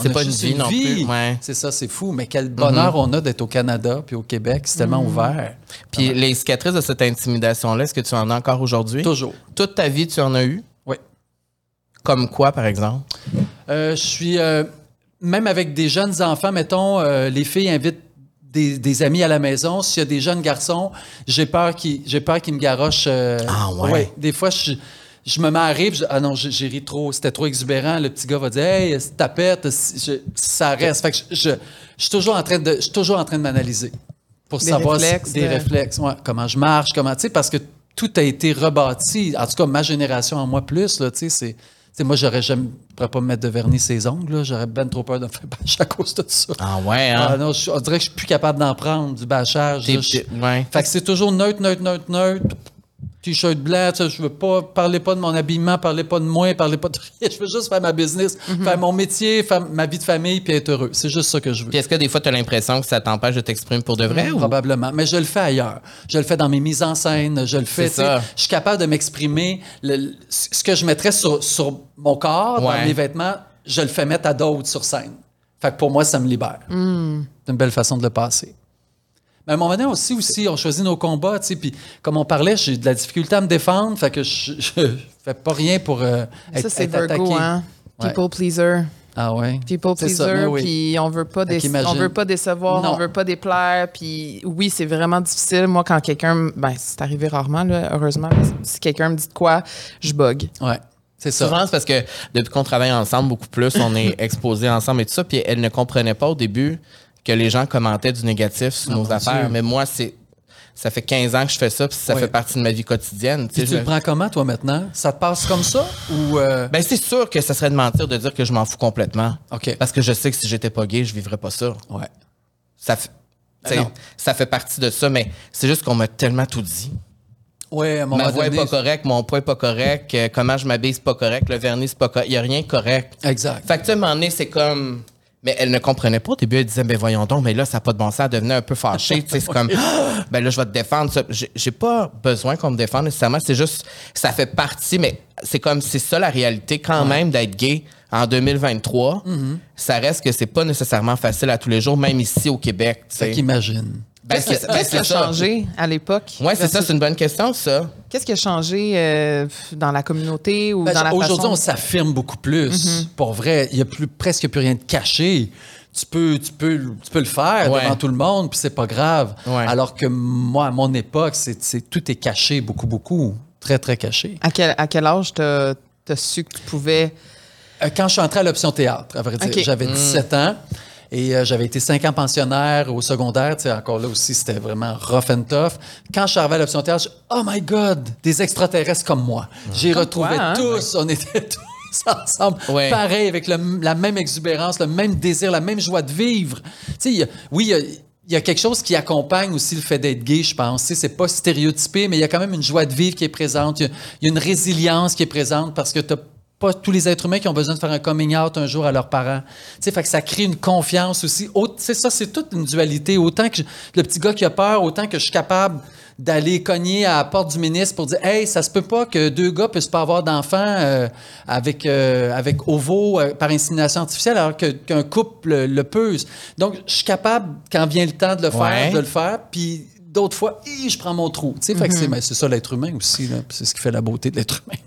C'est pas une vie non plus, ouais. C'est ça, c'est fou. Mais quel bonheur on a d'être au Canada puis au Québec. C'est tellement ouvert. Puis les cicatrices de cette intimidation-là, est-ce que tu en as encore aujourd'hui? Toujours. Toute ta vie, tu en as eu? Oui. Comme quoi, par exemple? Euh, je suis. euh, même avec des jeunes enfants, mettons, euh, les filles invitent des, des amis à la maison. S'il y a des jeunes garçons, j'ai peur qu'ils me garochent. Ah ouais? Des fois, je, je me mets à rire. puis je- ah non, j'ai ri trop. C'était trop exubérant. Le petit gars va dire Hey, tapette. ça reste. Fait que je, je, je suis toujours en train de, je suis toujours en train de m'analyser pour Des savoir si- réflexes des de- réflexes. ouais, comment je marche, comment. Tu sais, parce que tout a été rebâti. En tout cas, ma génération en moi plus, là, tu sais, c'est. sais, moi, j'aurais jamais, pas me mettre de vernis ses ongles, là. J'aurais ben trop peur de me faire bâcher à cause de ça. Ah ouais, hein? Ah non, je, on dirait que je suis plus capable d'en prendre, du bâchage. Là. Je- ouais. Fait que c'est toujours neutre, neutre, neutre, neutre. T-shirt blanc, tu sais, je veux pas, parler pas de mon habillement, parler pas de moi, parler pas de rien. *laughs* Je veux juste faire ma business, Mhm. faire mon métier, faire ma vie de famille, puis être heureux. C'est juste ça que je veux. Puis est-ce que des fois, tu as l'impression que ça t'empêche de t'exprimer pour de vrai? ou- Probablement. Mais je le fais ailleurs. Je le fais dans mes mises en scène. Je le fais. Ça. Je suis capable de m'exprimer. Ce que je mettrais sur, sur mon corps, Ouais. dans mes vêtements, je le fais mettre à d'autres sur scène. Fait que pour moi, ça me libère. Hmm. C'est une belle façon de le passer. Mais à un moment donné aussi, aussi, on choisit nos combats, tu sais, puis comme on parlait, j'ai de la difficulté à me défendre, fait que je, je fais pas rien pour euh, être, Ça, c'est être Virgo, attaqué. hein? Ouais. People pleaser. Ah ouais. People pleaser, oui. puis on veut pas on veut pas décevoir, Non. on veut pas déplaire, puis oui, c'est vraiment difficile. Moi, quand quelqu'un, ben c'est arrivé rarement, là, heureusement, mais si quelqu'un me dit de quoi, je bug. Ouais. C'est ça. Souvent, c'est parce que depuis qu'on travaille ensemble beaucoup plus, on est *laughs* exposés ensemble et tout ça. Puis elle ne comprenait pas au début que les gens commentaient du négatif sur Ah, nos mon affaires. Dieu. Mais moi, c'est ça fait 15 ans que je fais ça, puis ça Oui. fait partie de ma vie quotidienne. tu Puis le prends comment, toi, maintenant? Ça te passe comme ça? Ou. euh, Ben, c'est sûr que ça serait de mentir de dire que je m'en fous complètement. OK. Parce que je sais que si j'étais pas gay, je vivrais pas ça. Ouais. Ça fait, Ben ça fait partie de ça, mais c'est juste qu'on m'a tellement tout dit. Ouais, à moment Ma voix est donné, pas correcte, mon poids est pas correct, euh, comment je m'habille c'est pas correct, le vernis c'est pas correct, il y a rien correct. Exact. Fait que tu sais, à un moment donné, c'est comme. Mais elle ne comprenait pas. Au début, elle disait, ben voyons donc, mais là, ça n'a pas de bon sens. Elle devenait un peu fâchée. c'est comme, Ah, *laughs* *gasps* ben là, je vais te défendre. J'ai pas besoin qu'on me défende nécessairement. C'est juste, ça fait partie, mais c'est comme, c'est ça la réalité quand même d'être gay en 2023. Mm-hmm. Ça reste que c'est pas nécessairement facile à tous les jours, même ici au Québec. Fait qu'imagine. Ben, Qu'est-ce ben, qui a changé à l'époque? Ouais, c'est ça, c'est une bonne question, ça. Qu'est-ce qui a changé euh, dans la communauté ou Ben, dans la Aujourd'hui, façon... on s'affirme beaucoup plus. Pour vrai, il n'y a plus, presque plus rien de caché. Tu peux, tu peux, tu peux le faire Ouais. devant tout le monde, puis c'est pas grave. Ouais. Alors que moi, à mon époque, c'est, c'est- tout est caché, beaucoup, beaucoup. Très, très caché. À quel, à quel âge t'as as su que tu pouvais... Euh, Quand je suis entré à l'option théâtre, à vrai dire, j'avais 17 ans et euh, j'avais été 5 ans pensionnaire au secondaire. Encore là aussi, c'était vraiment rough and tough. Quand je suis arrivé à l'option théâtre, je oh my God, des extraterrestres comme moi. J'ai retrouvé hein? tous, on était *laughs* tous ensemble, Ouais. pareil, avec le- la même exubérance, le même désir, la même joie de vivre. Y a- oui, il y a- il y a quelque chose qui accompagne aussi le fait d'être gay, je pense. C'est pas stéréotypé, mais il y a quand même une joie de vivre qui est présente. Il y a, il y a une résilience qui est présente parce que tu pas tous les êtres humains qui ont besoin de faire un coming out un jour à leurs parents. Tu sais, fait que ça crée une confiance aussi. Au- C'est ça, c'est toute une dualité. Autant que je- le petit gars qui a peur, autant que je suis capable d'aller cogner à la porte du ministre pour dire Hey, ça se peut pas que deux gars puissent pas avoir d'enfants euh, avec, euh, avec ovo euh, par insémination artificielle alors qu'un couple le, le peut. Donc, je suis capable, quand vient le temps de le faire, Ouais. de le faire. Puis d'autres fois, je prends mon trou. Tu sais, fait que c'est ça l'être humain aussi. C'est ce qui fait la beauté de l'être humain.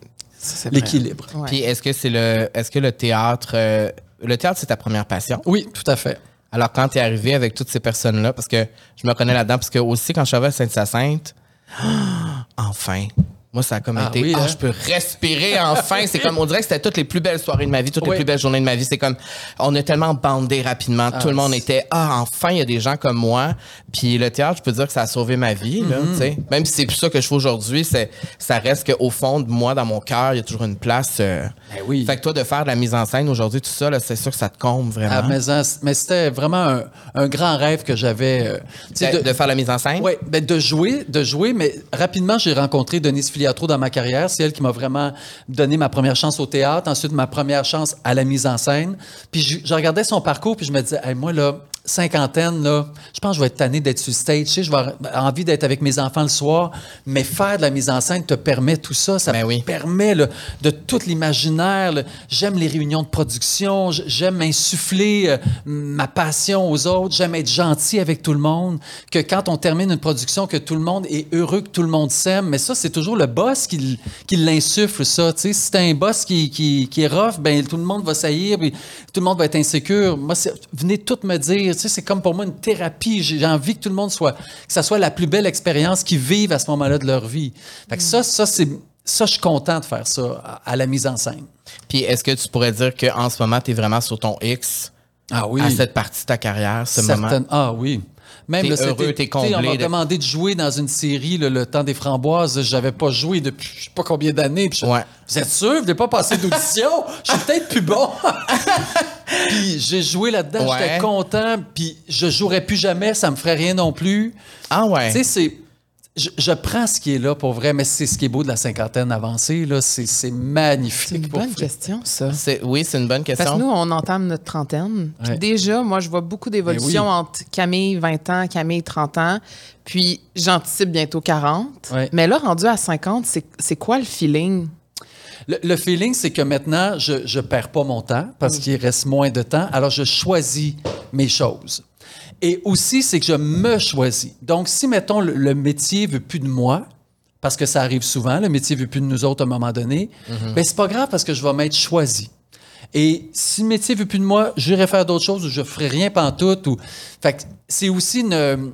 L'équilibre. Ouais. Puis est-ce que c'est le est-ce que le théâtre euh, le théâtre c'est ta première passion? Oui, tout à fait. Alors quand tu es arrivé avec toutes ces personnes là parce que je me connais là-dedans parce que aussi quand je suis arrivé à Sainte-Hyacinthe *gasps* enfin moi, ça a comme Ah été, oui, ah, hein? je peux respirer enfin. C'est comme, on dirait que c'était toutes les plus belles soirées de ma vie, toutes les plus belles journées de ma vie. C'est comme, on a tellement bandé rapidement. Tout le monde était, ah, enfin, il y a des gens comme moi. Puis le théâtre, je peux dire que ça a sauvé ma vie, là, tu sais. Même si c'est plus ça que je fais aujourd'hui, c'est, ça reste qu'au fond de moi, dans mon cœur, il y a toujours une place. euh, Ben oui. Fait que toi, de faire de la mise en scène aujourd'hui, tout ça, là, c'est sûr que ça te comble vraiment. Ah, mais mais c'était vraiment un, un grand rêve que j'avais. euh, tu sais, de, de faire la mise en scène? Oui, ben de jouer, de jouer, mais rapidement, j'ai rencontré Denise Filiatro dans ma carrière. C'est elle qui m'a vraiment donné ma première chance au théâtre, ensuite ma première chance à la mise en scène. Puis je, regardais son parcours, puis je me disais, moi, là, cinquantaine, là, je pense que je vais être tanné d'être sur stage. Tu sais, je vais avoir envie d'être avec mes enfants le soir, mais faire de la mise en scène te permet tout ça. Ça Ben oui. permet là, de tout l'imaginaire. J'aime les réunions de production, j'aime insuffler euh, ma passion aux autres, j'aime être gentil avec tout le monde. Que quand on termine une production, que tout le monde est heureux, que tout le monde s'aime. Mais ça, c'est toujours le boss qui, qui l'insuffle, ça. Tu sais, si t'as un boss qui, qui, qui est rough, ben tout le monde va saillir, puis tout le monde va être insécure. Moi, venez toutes me dire, tu sais, c'est comme pour moi une thérapie. J'ai envie que tout le monde soit, que ça soit la plus belle expérience qu'ils vivent à ce moment-là de leur vie. Fait que ça, ça, c'est, ça, je suis content de faire ça à, à la mise en scène. Puis est-ce que tu pourrais dire qu'en ce moment, tu es vraiment sur ton X Ah oui. à cette partie de ta carrière, ce moment? Ah oui. Même T'es heureux, t'es comblé On m'a de- demandé de jouer dans une série, là, Le Temps des Framboises. J'avais pas joué depuis je sais pas combien d'années. Puis je- Ouais. Vous êtes sûr? Vous n'avez pas passé d'audition? Je suis peut-être plus bon. *laughs* puis j'ai joué là-dedans, Ouais. j'étais content. Puis je jouerais plus jamais, ça me ferait rien non plus. Ah ouais. Tu sais, c'est. Je, je prends ce qui est là pour vrai, mais c'est ce qui est beau de la cinquantaine avancée. Là, c'est, c'est magnifique. C'est une bonne vrai. question, ça. C'est- oui, c'est une bonne Parce que question. nous, on entame notre trentaine. Ouais. déjà, moi, je vois beaucoup d'évolutions Ben oui. entre Camille, 20 ans, Camille, 30 ans. Puis j'anticipe bientôt 40. Ouais. Mais là, rendu à 50, c'est c'est quoi le feeling? Le, le feeling, c'est que maintenant, je je perds pas mon temps parce qu'il reste moins de temps. Alors, je choisis mes choses. Et aussi, c'est que je me choisis. Donc, si, mettons, le, le métier veut plus de moi, parce que ça arrive souvent, le métier veut plus de nous autres à un moment donné, ben c'est pas grave parce que je vais m'être choisi. Et si le métier veut plus de moi, j'irai faire d'autres choses ou je ferai rien pantoute. Ou... Fait que c'est aussi une,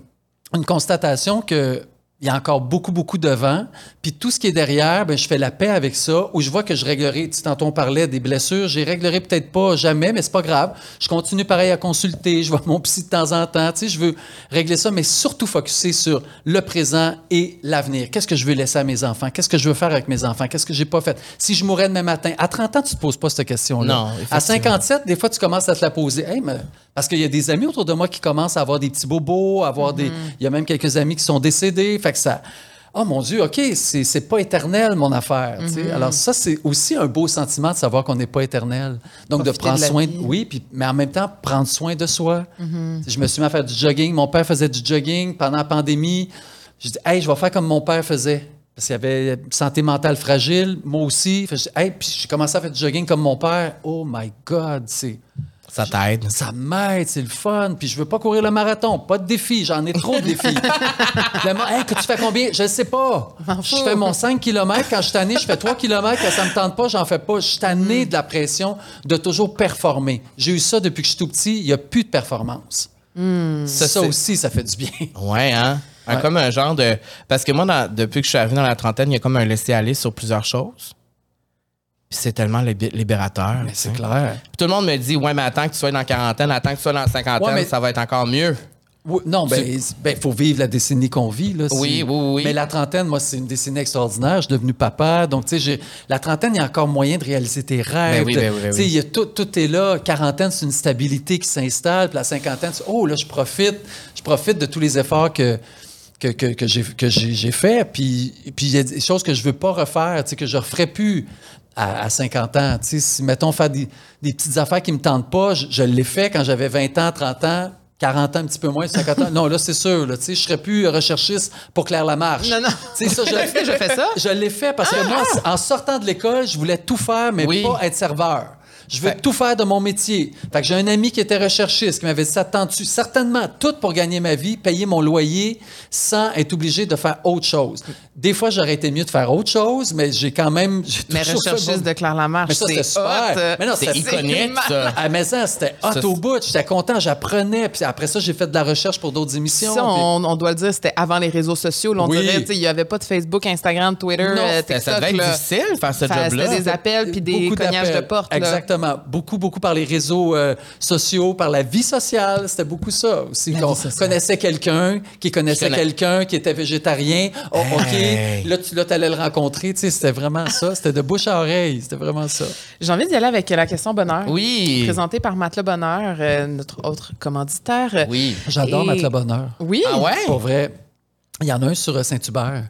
une constatation que il y a encore beaucoup, beaucoup de vent. Puis tout ce qui est derrière, ben, je fais la paix avec ça, où je vois que je réglerai, tu tantôt on parlait des blessures, je les réglerai peut-être pas jamais, mais c'est pas grave. Je continue pareil à consulter, je vois mon psy de temps en temps, tu sais, je veux régler ça, mais surtout focuser sur le présent et l'avenir. Qu'est-ce que je veux laisser à mes enfants? Qu'est-ce que je veux faire avec mes enfants? Qu'est-ce que j'ai pas fait? Si je mourrais demain matin, à 30 ans, tu te poses pas cette question-là. Non, À effectivement. 57, des fois, tu commences à te la poser. Hey, mais- parce qu'il y a des amis autour de moi qui commencent à avoir des petits bobos, à avoir des. Il y a même quelques amis qui sont décédés. Fait que ça. Oh mon Dieu, OK, c'est pas éternel, mon affaire. sais. Alors, ça, c'est aussi un beau sentiment de savoir qu'on n'est pas éternel. Donc, de prendre de soin. vie. oui, puis, mais en même temps, prendre soin de soi. Je me suis mis à faire du jogging. Mon père faisait du jogging pendant la pandémie. Je dis, hey, je vais faire comme mon père faisait. Parce qu'il avait une santé mentale fragile, moi aussi. Fait je dis, hey, puis j'ai commencé à faire du jogging comme mon père. Oh my God, c'est. Ça t'aide. Ça m'aide, c'est le fun. Puis je veux pas courir le marathon. Pas de défi. J'en ai trop de défis. *laughs* Hey, que tu fais combien? Je ne sais pas. Je fais mon 5 km. Quand je suis tanné, je fais 3 km. Quand ça me tente pas, j'en fais pas. Je suis tanné de la pression de toujours performer. J'ai eu ça depuis que je suis tout petit. Il n'y a plus de performance. Ça, Ça, aussi, ça fait du bien. Ouais, hein? Un- Ouais. Comme un genre de. Parce que moi, dans- depuis que je suis arrivé dans la trentaine, il y a comme un laisser-aller sur plusieurs choses. Puis c'est tellement libé- libérateur. C'est sais. clair. Puis tout le monde me dit, ouais, mais attends que tu sois dans la quarantaine, attends que tu sois dans la cinquantaine, Ouais, mais- ça va être encore mieux. Oui, non, ben, il faut vivre la décennie qu'on vit. Là, Oui, oui, oui. Mais la trentaine, moi, c'est une décennie extraordinaire. Je suis devenu papa. Donc, tu sais, la trentaine, il y a encore moyen de réaliser tes rêves. Ben oui, ben oui, ben Tu sais, oui. il y a tout, tout est là. Quarantaine, c'est une stabilité qui s'installe. Puis la cinquantaine, c'est, oh, là, je profite. Je profite de tous les efforts que, que, que, que j'ai, que j'ai, j'ai fait. Puis, puis il y a des choses que je veux pas refaire, tu sais, que je referai plus. À, à 50 ans, tu sais, si, mettons, faire des, des petites affaires qui me tentent pas, je, je l'ai fait quand j'avais 20 ans, 30 ans, 40 ans, un petit peu moins, 50 ans. Non, là, c'est sûr. Là, tu sais, je serais plus recherchiste pour Claire Lamarche. Non, non. Ça, je, *laughs* je fais ça? Je l'ai fait parce que moi, en sortant de l'école, je voulais tout faire, mais Oui. pas être serveur. Je veux Fait- tout faire de mon métier. Fait que j'ai un ami qui était recherchiste, qui m'avait dit ça te tente-tu? Certainement, tout pour gagner ma vie, payer mon loyer sans être obligé de faire autre chose. Des fois, j'aurais été mieux de faire autre chose, mais j'ai quand même. Mais recherchiste de Claire Lamarche, Mais ça, c'était c'est super. hot. Mais non, C'est iconique, ça. à la maison, c'était hot au bout. J'étais content, j'apprenais. Puis après ça, j'ai fait de la recherche pour d'autres émissions. Ça, Puis- on, doit le dire, c'était avant les réseaux sociaux. là, on Oui. dirait, il n'y avait pas de Facebook, Instagram, Twitter, Non, euh, Ça, TikTok. ça devait être difficile faire ce job-là. C'était des appels puis des cognages de porte. là. Beaucoup, beaucoup par les réseaux euh, sociaux, par la vie sociale. C'était beaucoup ça aussi. La On connaissait quelqu'un qui connaissait quelqu'un qui était végétarien. Oh, Hey. OK. Là, tu là, allais le rencontrer. Tu sais, c'était vraiment ça. C'était de bouche à oreille. C'était vraiment ça. J'ai envie d'y aller avec la question bonheur. Oui. Présentée par Matelas Bonheur, euh, notre autre commanditaire. Oui. J'adore Et- Matelas Bonheur. Oui. Ah ouais? Pour vrai. Il y en a un sur Saint-Hubert.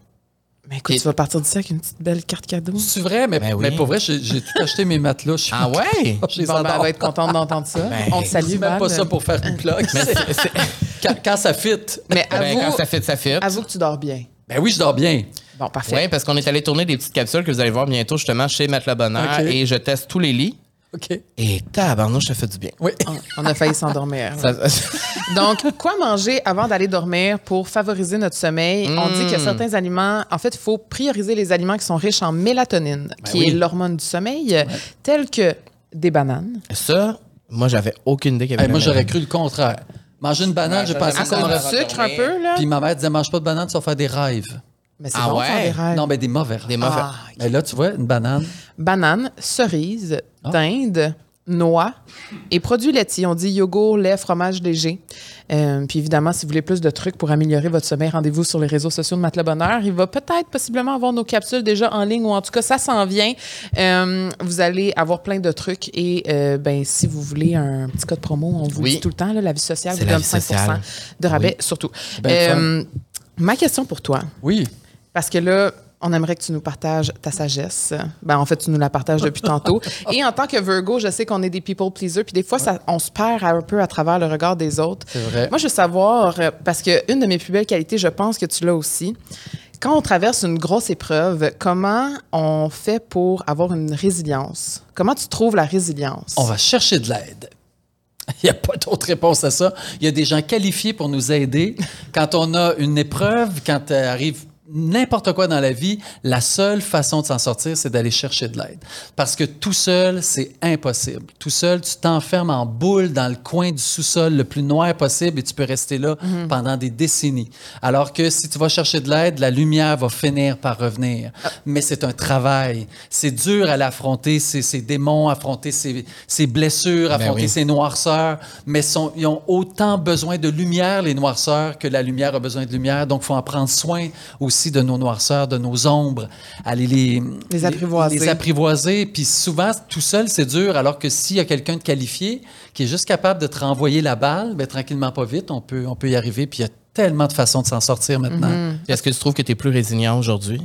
Mais écoute, Et- tu vas partir d'ici avec une petite belle carte cadeau. C'est vrai, mais, Ben oui. mais pour vrai, j'ai tout acheté mes matelas. Je suis- Ah ouais? *laughs* Je les Bon, ben, elle va être contente d'entendre ça. Ben, On te salue, même pas ça pour faire une plug. *laughs* *laughs* quand, quand ça fit. Mais Ben, avoue, quand ça fit, ça fit. avoue que tu dors bien. Ben oui, je dors bien. Bon, parfait. Oui, parce qu'on est allé tourner des petites capsules que vous allez voir bientôt justement chez Maître Le Bonheur et je teste tous les lits. OK. Et tabarnouche, ça fait du bien. Oui. On a failli s'endormir. *laughs* Donc, quoi manger avant d'aller dormir pour favoriser notre sommeil? On dit Mm. que certains aliments, en fait, il faut prioriser les aliments qui sont riches en mélatonine, qui Ben oui. est l'hormone du sommeil, tels que des bananes. ça, moi, j'avais aucune idée qu'il y avait Hey, moi, j'aurais cru le contraire. Manger une banane, Ouais, j'ai ça, pensé m'aurait... du sucre un peu, là? Puis ma mère disait, mange pas de banane, tu vas faire des rêves. Mais c'est Ah bon, ouais? des rêves. Non, mais des mauvais rêves. Des mauvais. Ah, Mais là, tu vois, une banane. Banane, cerise, dinde, noix et produits laitiers. On dit yogourt, lait, fromage léger. Euh, puis évidemment, si vous voulez plus de trucs pour améliorer votre sommeil, rendez-vous sur les réseaux sociaux de Matelas Bonheur. Il va peut-être possiblement avoir nos capsules déjà en ligne ou en tout cas, ça s'en vient. Euh, vous allez avoir plein de trucs et euh, ben, si vous voulez un petit code promo, on vous Oui. dit tout le temps, là, la vie sociale C'est vous donne vie 5 sociale. de rabais surtout. Euh, ma question pour toi, Oui. Parce que là, on aimerait que tu nous partages ta sagesse. Ben, en fait, tu nous la partages depuis tantôt. *laughs* Et en tant que Virgo, je sais qu'on est des people pleasers, puis des fois, ça, on se perd un peu à travers le regard des autres. C'est vrai. Moi, je veux savoir, euh, parce qu'une de mes plus belles qualités, je pense que tu l'as aussi. Quand on traverse une grosse épreuve, comment on fait pour avoir une résilience? Comment tu trouves la résilience? On va chercher de l'aide. *laughs* Il n'y a pas d'autre réponse à ça. Il y a des gens qualifiés pour nous aider. *laughs* Quand on a une épreuve, quand euh, arrive n'importe quoi dans la vie, la seule façon de s'en sortir, c'est d'aller chercher de l'aide. Parce que tout seul, c'est impossible. Tout seul, tu t'enfermes en boule dans le coin du sous-sol le plus noir possible et tu peux rester là pendant des décennies. Alors que si tu vas chercher de l'aide, la lumière va finir par revenir. Mais c'est un travail. C'est dur à l'affronter, ces, ces démons, affronter ces, ces blessures, affronter oui. ces noirceurs. Mais sont, ils ont autant besoin de lumière, les noirceurs, que la lumière a besoin de lumière. Donc, il faut en prendre soin aussi de nos noirceurs, de nos ombres, aller les, Les apprivoiser. les apprivoiser. Puis souvent, tout seul, c'est dur, alors que s'il y a quelqu'un de qualifié qui est juste capable de te renvoyer la balle, ben, tranquillement, pas vite, on peut, on peut y arriver. Puis il y a tellement de façons de s'en sortir maintenant. Mm-hmm. Est-ce que tu trouves que tu es plus résilient aujourd'hui?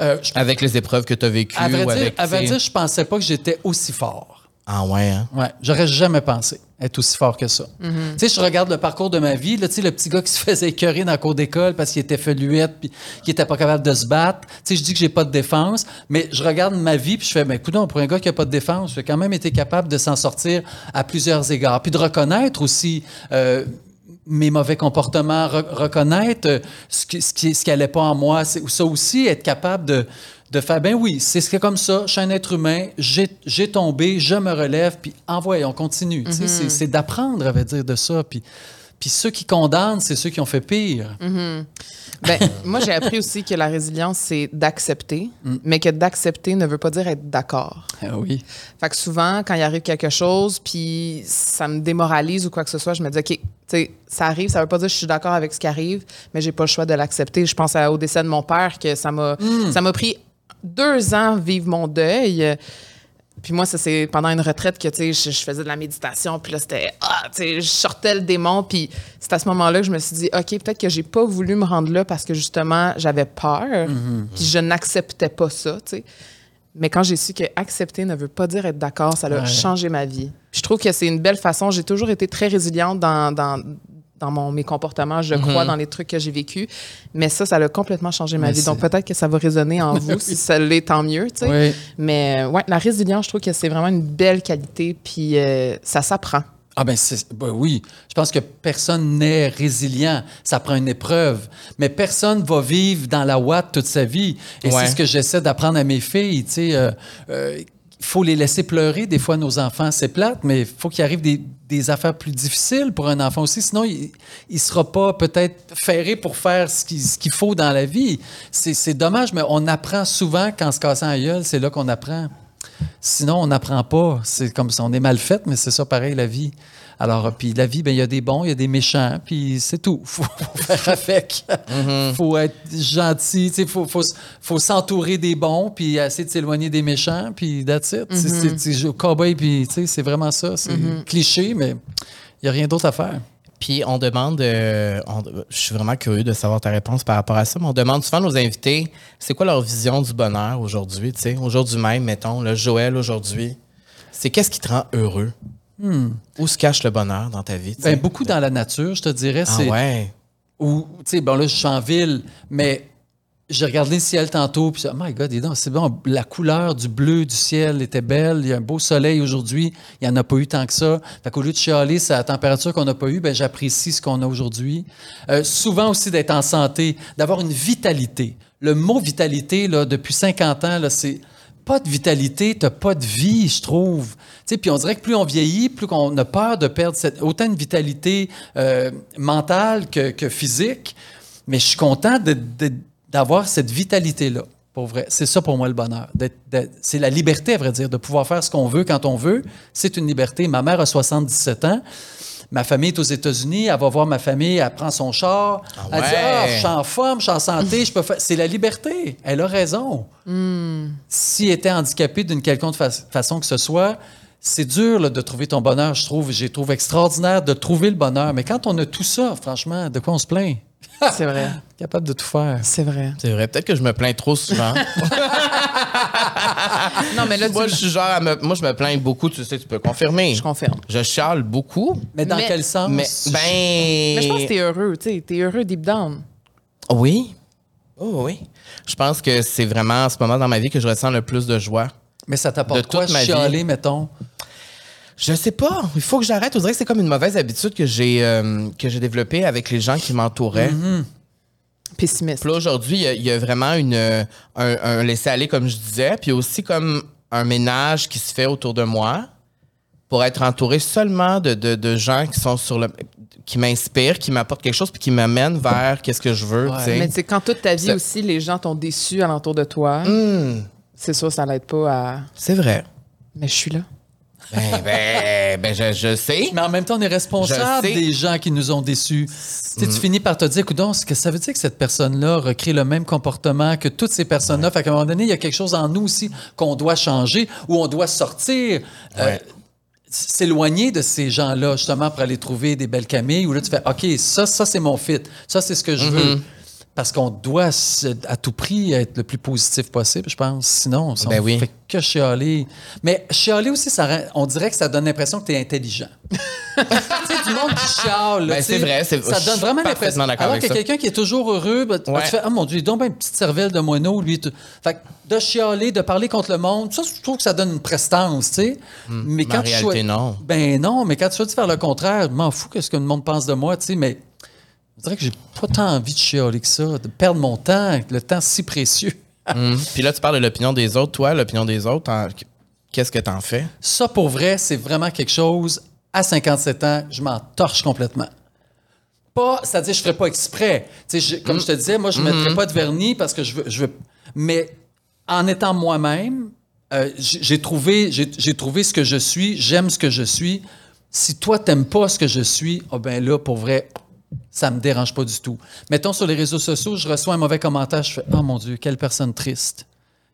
Euh, je- avec les épreuves que tu as vécues à vrai ou dire, avec. à vrai dire, je pensais pas que j'étais aussi fort. Ah ouais, hein? Ouais, j'aurais jamais pensé être aussi fort que ça. Tu sais, je regarde le parcours de ma vie, là, tu sais, le petit gars qui se faisait écœurer dans la cour d'école parce qu'il était feluette puis qu'il était pas capable de se battre. Tu sais, je dis que j'ai pas de défense, mais je regarde ma vie puis je fais, ben, écoute, pour un gars qui a pas de défense, j'ai quand même été capable de s'en sortir à plusieurs égards. Puis de reconnaître aussi, euh, mes mauvais comportements, re- reconnaître euh, ce qui, ce qui, ce qui allait pas en moi, ça aussi, être capable de, de faire, ben oui, c'est comme ça, je suis un être humain, j'ai tombé, je me relève, puis envoyons, on continue. Sais, c'est- C'est d'apprendre, à vrai dire, de ça. Puis, puis ceux qui condamnent, c'est ceux qui ont fait pire. Ben, *laughs* moi, j'ai appris aussi que la résilience, c'est d'accepter, Mm. mais que d'accepter ne veut pas dire être d'accord. Ah oui. Fait que souvent, quand il arrive quelque chose, puis ça me démoralise ou quoi que ce soit, je me dis, OK, ça arrive, ça veut pas dire que je suis d'accord avec ce qui arrive, mais j'ai pas le choix de l'accepter. Je pense à- au décès de mon père, que ça m'a ça m'a pris deux ans vivre mon deuil. Puis moi, ça, c'est pendant une retraite que, tu sais, je, je faisais de la méditation, puis là, c'était, ah, tu sais, je sortais le démon, puis c'est à ce moment-là que je me suis dit, OK, peut-être que j'ai pas voulu me rendre là parce que, justement, j'avais peur, puis je n'acceptais pas ça, tu sais. Mais quand j'ai su que accepter ne veut pas dire être d'accord, ça a Ouais. changé ma vie. Puis je trouve que c'est une belle façon. J'ai toujours été très résiliente dans, dans, dans mon, mes comportements, je crois, dans les trucs que j'ai vécus. Mais ça, ça a complètement changé ma Mais vie. Donc peut-être que ça va résonner en vous. Si ça l'est, tant mieux. tu sais. Oui. Mais ouais, la résilience, je trouve que c'est vraiment une belle qualité. Puis euh, ça s'apprend. Ah ben, ben oui, je pense que personne n'est résilient. Ça prend une épreuve. Mais personne va vivre dans la ouate toute sa vie. Et Ouais. c'est ce que j'essaie d'apprendre à mes filles. Tu sais, euh, euh, faut les laisser pleurer. Des fois, nos enfants, c'est plate, mais il faut qu'il arrive des, des affaires plus difficiles pour un enfant aussi. Sinon, il ne sera pas peut-être ferré pour faire ce qu'il faut dans la vie. C'est c'est dommage, mais on apprend souvent qu'en se cassant la gueule, c'est là qu'on apprend. Sinon, on n'apprend pas. C'est comme ça, on est mal fait, mais c'est ça pareil, la vie. Alors, puis la vie, ben, il y a des bons, il y a des méchants, puis c'est tout. *laughs* faut, faut faire avec. faut être gentil, il faut, faut, s'entourer des bons, puis essayer de s'éloigner des méchants, puis that's it. C'est- c'est- c'est au cowboy, puis tu c'est vraiment ça. C'est cliché, mais il n'y a rien d'autre à faire. Puis on demande, euh, on- je suis vraiment curieux de savoir ta réponse par rapport à ça, mais on demande souvent à nos invités, c'est quoi leur vision du bonheur aujourd'hui, tu sais, aujourd'hui même, mettons, le Joël aujourd'hui, c'est qu'est-ce qui te rend heureux? Où se cache le bonheur dans ta vie? Ben, beaucoup dans la nature, je te dirais. ah ouais. Ou, tu sais, bon, là, je suis en ville, mais j'ai regardé le ciel tantôt, puis oh my God, c'est bon, la couleur du bleu du ciel était belle, il y a un beau soleil aujourd'hui, il n'y en a pas eu tant que ça. Fait qu'au lieu de chialer, c'est la température qu'on n'a pas eue, ben, j'apprécie ce qu'on a aujourd'hui. Euh, souvent aussi d'être en santé, d'avoir une vitalité. Le mot vitalité, là, depuis 50 ans, là, c'est pas de vitalité, t'as pas de vie, je trouve. Puis on dirait que plus on vieillit, plus qu'on a peur de perdre cette, autant de vitalité euh, mentale que, que physique. Mais je suis content d'avoir cette vitalité-là. Pour vrai. C'est ça pour moi le bonheur. C'est la liberté, à vrai dire, de pouvoir faire ce qu'on veut quand on veut. C'est une liberté. Ma mère a 77 ans. Ma famille est aux États-Unis. Elle va voir ma famille. Elle prend son char. Elle dit. Ah, je suis en forme, je suis en santé. Je peux faire. C'est la liberté. Elle a raison. S'il était handicapé d'une quelconque fa- façon que ce soit, c'est dur là, de trouver ton bonheur, je trouve. J'ai trouvé extraordinaire de trouver le bonheur. Mais quand on a tout ça, franchement, de quoi on se plaint? *laughs* C'est vrai. Capable de tout faire. C'est vrai. C'est vrai. Peut-être que je me plains trop souvent. *laughs* Non, mais là, tu moi, je suis genre, à me- moi, je me plains beaucoup. Tu sais, tu peux confirmer. je confirme. Je chiale beaucoup. Mais dans Mais- quel sens? Mais, ben. Mais je pense que t'es heureux, tu sais. T'es heureux deep down. Oui. Oh, oui. Je pense que c'est vraiment en ce moment dans ma vie que je ressens le plus de joie. Mais ça de t'apporte quoi, toute ma vie? chialer, mettons? Je sais pas. Il faut que j'arrête. On dirait que c'est comme une mauvaise habitude que j'ai euh, que j'ai développée avec les gens qui m'entouraient. Pessimiste. Puis là, aujourd'hui, il y a- il y, a vraiment une, un, un laisser-aller, comme je disais, puis aussi comme un ménage qui se fait autour de moi pour être entouré seulement de, de, de gens qui sont sur le qui m'inspirent, qui m'apportent quelque chose, puis qui m'amènent vers qu'est-ce que je veux. Ouais. Mais tu sais, quand toute ta vie aussi, les gens t'ont déçu alentour de toi, Hmm, c'est sûr, ça l'aide pas à. c'est vrai. Mais je suis là. Ben, ben, ben, je, je sais. Mais en même temps, on est responsable des gens qui nous ont déçus. Tu sais, Tu finis par te dire, écoute, ce que ça veut dire que cette personne-là recrée le même comportement que toutes ces personnes-là. Fait qu'à un moment donné, il y a quelque chose en nous aussi qu'on doit changer ou on doit sortir. euh, Ouais. s'éloigner de ces gens-là, justement, pour aller trouver des belles camilles, où là, tu fais, OK, ça, ça, c'est mon fit. Ça, c'est ce que je Mm-hmm. veux. Parce qu'on doit à tout prix être le plus positif possible, je pense. Sinon, on Ben oui. fait que chialer. Mais chialer aussi, ça on dirait que ça donne l'impression que tu es intelligent. *laughs* tu sais, du monde qui chiale. Ben, c'est vrai, c'est- Ça donne vraiment l'impression. Alors que quelqu'un qui est toujours heureux, ben, tu Ouais. tu fais, ah mon Dieu, il donne une petite cervelle de moineau, lui. Fait que de chialer, de parler contre le monde, ça, je trouve que ça donne une prestance, tu sais. mais Hmm. mais en tu réalité, choisis- non. Ben non, mais quand tu choisis de faire le contraire, je m'en fous que ce que le monde pense de moi, tu sais, mais je dirais que j'ai pas tant envie de chialer que ça, de perdre mon temps, le temps si précieux. Hum. *laughs* Puis là, tu parles de l'opinion des autres. Toi, l'opinion des autres, qu'est-ce que t'en fais? Ça, pour vrai, c'est vraiment quelque chose. À 57 ans, je m'en torche complètement. Pas, c'est-à-dire, je ne ferais pas exprès. Tu sais, je- comme je te disais, moi, je ne mettrais pas de vernis parce que je veux. Je veux mais en étant moi-même, euh, j'ai trouvé, j'ai trouvé ce que je suis, j'aime ce que je suis. Si toi, t'aimes pas ce que je suis, oh ben là, pour vrai, ça me dérange pas du tout. Mettons sur les réseaux sociaux, je reçois un mauvais commentaire, je fais Oh mon Dieu, quelle personne triste.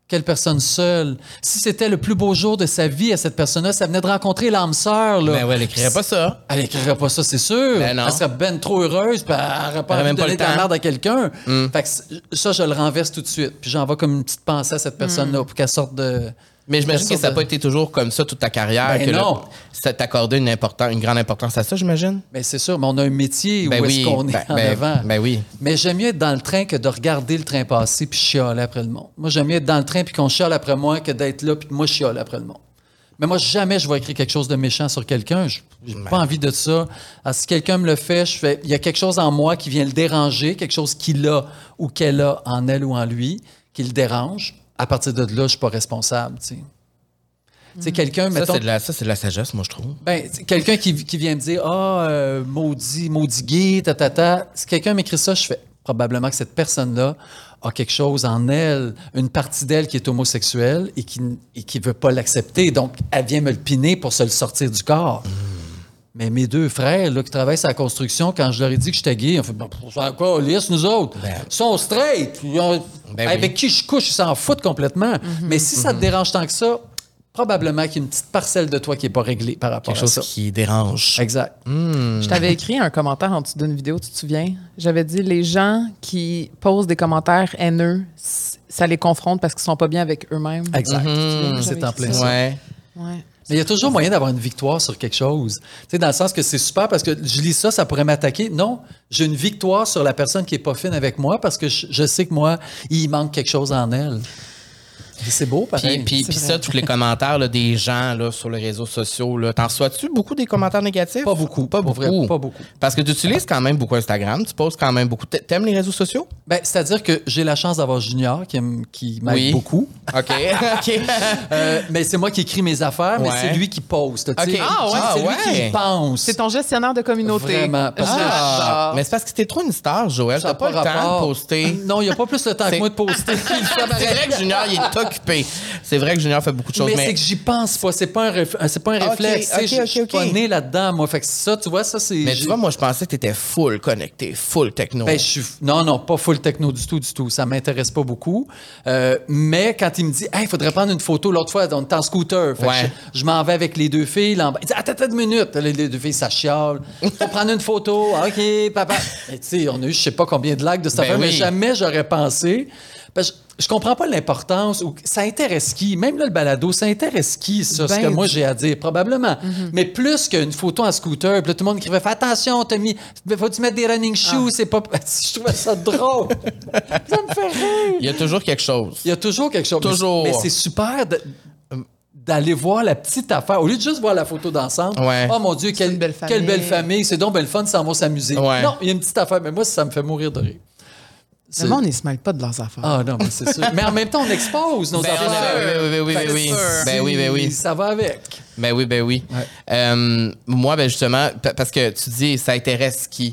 Quelle personne seule. Si c'était le plus beau jour de sa vie à cette personne-là, ça venait de rencontrer l'âme sœur. Là. Ben ouais, elle écrirait pas ça. Elle écrirait pas ça, c'est sûr. Ben non. Elle serait ben trop heureuse, puis elle n'aurait pas envie même de donner la. Mm. merde à quelqu'un. Fait que c- ça, je le renverse tout de suite. Puis j'envoie comme une petite pensée à cette personne-là pour qu'elle sorte de... Mais j'imagine que ça n'a pas été toujours comme ça toute ta carrière. Ben que là, non. ça t'accordait une, une grande importance à ça, j'imagine? Mais c'est sûr, mais on a un métier Ben où oui. est-ce qu'on est Ben- en ben- avant? ben oui. Mais j'aime mieux être dans le train que de regarder le train passer puis chialer après le monde. Moi, j'aime mieux être dans le train puis qu'on chiale après moi que d'être là puis moi, je chiale après le monde. Mais moi, jamais je vais écrire quelque chose de méchant sur quelqu'un. Je n'ai Ben. pas envie de ça. Alors, si quelqu'un me le fait, je fais. Il y a quelque chose en moi qui vient le déranger, quelque chose qu'il a ou qu'elle a en elle ou en lui, qui le dérange. À partir de là, je ne suis pas responsable. Tu sais, quelqu'un, Ça, mettons. c'est de, la- ça, c'est de la sagesse, moi, je trouve. Ben, quelqu'un qui, qui vient me dire Ah, euh, maudit, maudit gay, ta, ta, ta. Si quelqu'un m'écrit ça, je fais probablement que cette personne-là a quelque chose en elle, une partie d'elle qui est homosexuelle et qui et qui veut pas l'accepter. Donc, elle vient me le piner pour se le sortir du corps. Mais mes deux frères là, qui travaillent sur la construction, quand je leur ai dit que j'étais gay, ils ont fait ben, c'est quoi, lisse, nous autres? Ben. Ils sont straight. Ils ont- Ben avec qui je couche, ils s'en foutent complètement. Mais si ça te dérange tant que ça, probablement qu'il y a une petite parcelle de toi qui n'est pas réglée par rapport Quelque à chose ça. qui dérange. Exact. Je t'avais écrit un commentaire en dessous d'une vidéo, tu te souviens? J'avais dit les gens qui posent des commentaires haineux, ça les confronte parce qu'ils sont pas bien avec eux-mêmes. Exact. Mhm. C'est en plein ça. Ouais. Ouais. Il y a toujours moyen d'avoir une victoire sur quelque chose. Tu dans le sens que c'est super parce que je lis ça, ça pourrait m'attaquer. Non, j'ai une victoire sur la personne qui est pas fine avec moi parce que je, je sais que moi, il manque quelque chose en elle. C'est beau, pareil. Puis, puis, ça, tous les commentaires là, des gens là, sur les réseaux sociaux, là, t'en reçois-tu beaucoup des commentaires négatifs? Pas beaucoup. Pas beaucoup. vrai, pas beaucoup. Parce que tu utilises quand même beaucoup Instagram, tu poses quand même beaucoup. T'a- T'aimes les réseaux sociaux? Ben, C'est-à-dire que j'ai la chance d'avoir Junior qui, qui m'aide Oui. beaucoup. *laughs* OK. *laughs* OK. Euh, mais c'est moi qui écris mes affaires, mais Ouais. c'est lui qui poste. tu sais. Ok. Ah, ouais. C'est lui Ah, ouais. qui pense. C'est ton gestionnaire de communauté. Vraiment, parce que- J'adore. Mais c'est parce que t'es trop une star, Joël. Ça T'as a pas, le temps de poster. Non, il n'y a pas plus le temps que moi de poster. *laughs* c'est vrai que Junior, il est occupé. C'est vrai que Junior fait beaucoup de choses. mais, Mais, c'est que j'y pense pas. C'est pas un, euh, c'est pas un réflexe. tu je- suis pas né là-dedans, moi. Fait que ça, tu vois, ça, c'est. mais tu vois, moi, je pensais que t'étais full connecté, full techno. Ben, je suis... Non, non, pas full techno du tout, du tout. Ça m'intéresse pas beaucoup. Euh, mais quand il me dit, hey, il faudrait prendre une photo, l'autre fois, on était en scooter. Fait que Ouais. je, je m'en vais avec les deux filles. là en bas. Il dit, attends, attends une minute. Les, deux filles, ça chiale. Faut prendre une photo. OK, papa. Tu sais, on a eu, je sais pas combien de likes de cette Ben affaire, mais jamais j'aurais pensé. Parce que je, je comprends pas l'importance. ou- Ça intéresse qui? Même là, le balado, ça intéresse qui, ça, ce Ben que moi du- j'ai à dire? Probablement. Mais plus qu'une photo en scooter, puis tout le monde écrivait, fais attention, t'as mis, faut-tu mettre des running shoes? C'est pas. *laughs* Je trouvais ça drôle. ça me fait rire. Il y a toujours quelque chose. Il y a toujours quelque chose. Toujours. Mais, mais c'est super de- d'aller voir la petite affaire. Au lieu de juste voir la photo d'ensemble, Ouais. oh mon Dieu, quelle, belle quelle belle famille. famille, c'est donc belle fun, ça va s'amuser. Ouais. Non, il y a une petite affaire, mais moi, ça me fait mourir de rire. Le monde, il se mêle pas de leurs affaires. Ah non, mais c'est sûr. mais en même temps, on expose nos Ben, affaires. oui, oui, oui, oui, oui, Ben oui, ben oui. Ça va avec. Ben oui, ben oui. Euh, moi, ben justement, pa- parce que tu dis, ça intéresse qui?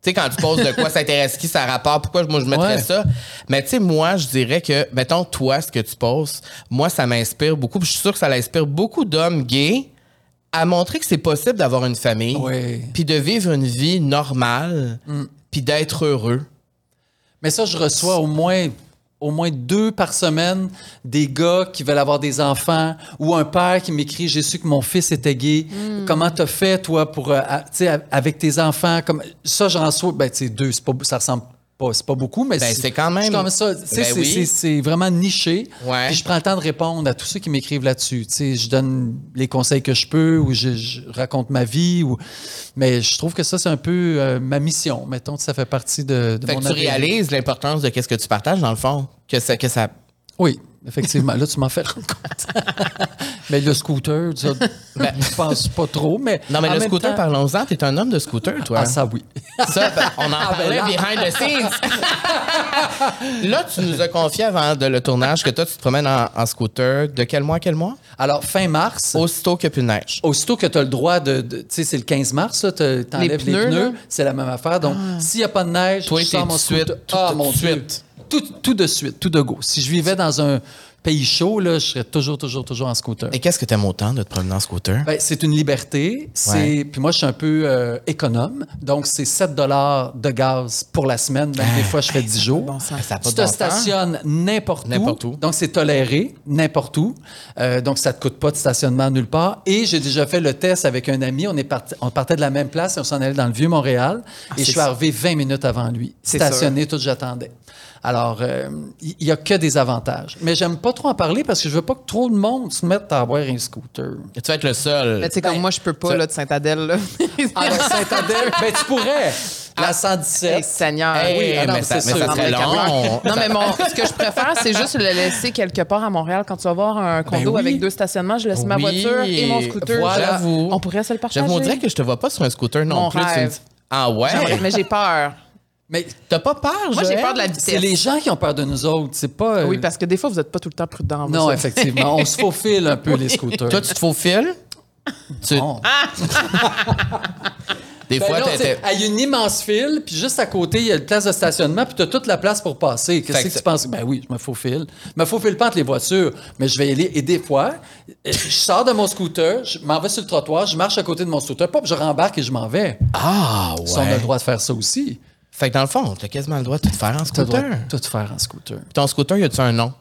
Tu sais, quand tu poses de quoi ça intéresse qui, ça a rapport, pourquoi moi je mettrais Ouais. ça? Mais tu sais, moi, je dirais que, mettons, toi, ce que tu poses, moi, ça m'inspire beaucoup, puis je suis sûr que ça inspire beaucoup d'hommes gays à montrer que c'est possible d'avoir une famille, puis de vivre une vie normale, puis d'être heureux. Mais ça, je reçois au moins, au moins deux par semaine des gars qui veulent avoir des enfants ou un père qui m'écrit J'ai su que mon fils était gay. Comment t'as fait, toi, pour, euh, à- avec tes enfants? Comme, ça, j'en reçois. Ben, tu sais, deux, c'est pas, ça ressemble pas, c'est pas beaucoup, mais Ben, c'est quand même- ça. Ben c'est- oui. c'est- c'est vraiment niché. Ouais. Puis je prends le temps de répondre à tous ceux qui m'écrivent là-dessus. Tu sais, je donne les conseils que je peux ou je, je raconte ma vie. Ou... Mais je trouve que ça, c'est un peu euh, ma mission. Mettons que ça fait partie de, de Fait mon que tu réalises l'importance de qu'est-ce que tu partages, dans le fond. Que ça, que ça Oui, effectivement. Là, tu m'en fais rendre compte. *laughs* mais le scooter, ça, *laughs* je pense pas trop. Mais Non, mais en le même scooter, temps- parlons-en, t'es un homme de scooter, toi. Ah, ça, oui. *laughs* Ça, ben, on en Ah, ben parlait là. behind the scenes. *laughs* là, tu nous as confié avant de le tournage que toi, tu te promènes en, en scooter. De quel mois à quel mois? Alors, fin mars, Aussitôt qu'il n'y a plus de neige. aussitôt que tu as le droit de. de- tu sais, c'est le 15 mars, là, tu enlèves les pneus, c'est la même affaire. Donc, s'il n'y a pas de neige, Toi, je sors mon de suite, tout- ah, mon Dieu. suite. Tout, tout de suite, tout de go. Si je vivais dans un pays chaud, là, je serais toujours, toujours, toujours en scooter. Et qu'est-ce que t'aimes autant de te promener en scooter? Ben, c'est une liberté. Ouais. puis moi je suis un peu euh, économe, donc c'est 7 dollars de gaz pour la semaine. Même des fois je fais 10 jours. bon. Ça tu de te bon stationnes n'importe où. N'importe où. Donc c'est toléré n'importe où. Euh, donc ça te coûte pas de stationnement nulle part. Et j'ai déjà fait le test avec un ami. On est parti, on partait de la même place et on s'en allait dans le vieux Montréal. et je suis arrivé 20 minutes avant lui, stationné tout j'attendais. Alors, euh, il y, a que des avantages. Mais j'aime pas trop en parler parce que je veux pas que trop de monde se mette à avoir un scooter. Tu vas être le seul. Mais tu sais, Ben, comme moi, je peux pas, ça- là, de Saint-Adèle, là. *laughs* Ah, la Saint-Adèle, ben tu pourrais. La 117. Hey, Seigneur. Hey, oui, ah non, mais, ça, mais serait long. Non, mais mon, ce que je préfère, c'est juste le laisser quelque part à Montréal. Quand tu vas voir un condo oui. avec deux stationnements, je laisse ma voiture et mon scooter. Voilà. On pourrait se le partager. J'avoue, on dirait que je te vois pas sur un scooter non Mon plus. Tu me rêve. dis- Ah ouais? Mais j'ai peur. Mais T'as pas peur, Moi, j'ai Joël? peur de la vitesse. c'est les gens qui ont peur de nous autres. C'est pas. euh, Oui, parce que des fois, vous n'êtes pas tout le temps prudent. vous Non, autres. effectivement. On se *laughs* faufile un peu, les scooters. Toi, tu te faufiles? Tu... Non. *laughs* Des Ben fois, non, t'es- tu sais, t'es- il y a une immense file, puis juste à côté, il y a une place de stationnement, puis tu as toute la place pour passer. Qu'est-ce Fait que, que tu penses? Ben oui, je me faufile. Je me faufile pas entre les voitures, mais je vais y aller. Et des fois, je sors de mon scooter, je m'en vais sur le trottoir, je marche à côté de mon scooter, pop, je rembarque et je m'en vais. Ah ouais. Ça, on a le droit de faire ça aussi. Fait que dans le fond, t'as quasiment le droit de tout faire en Tu scooter. de tout faire en scooter. Puis ton scooter, y a-tu un nom?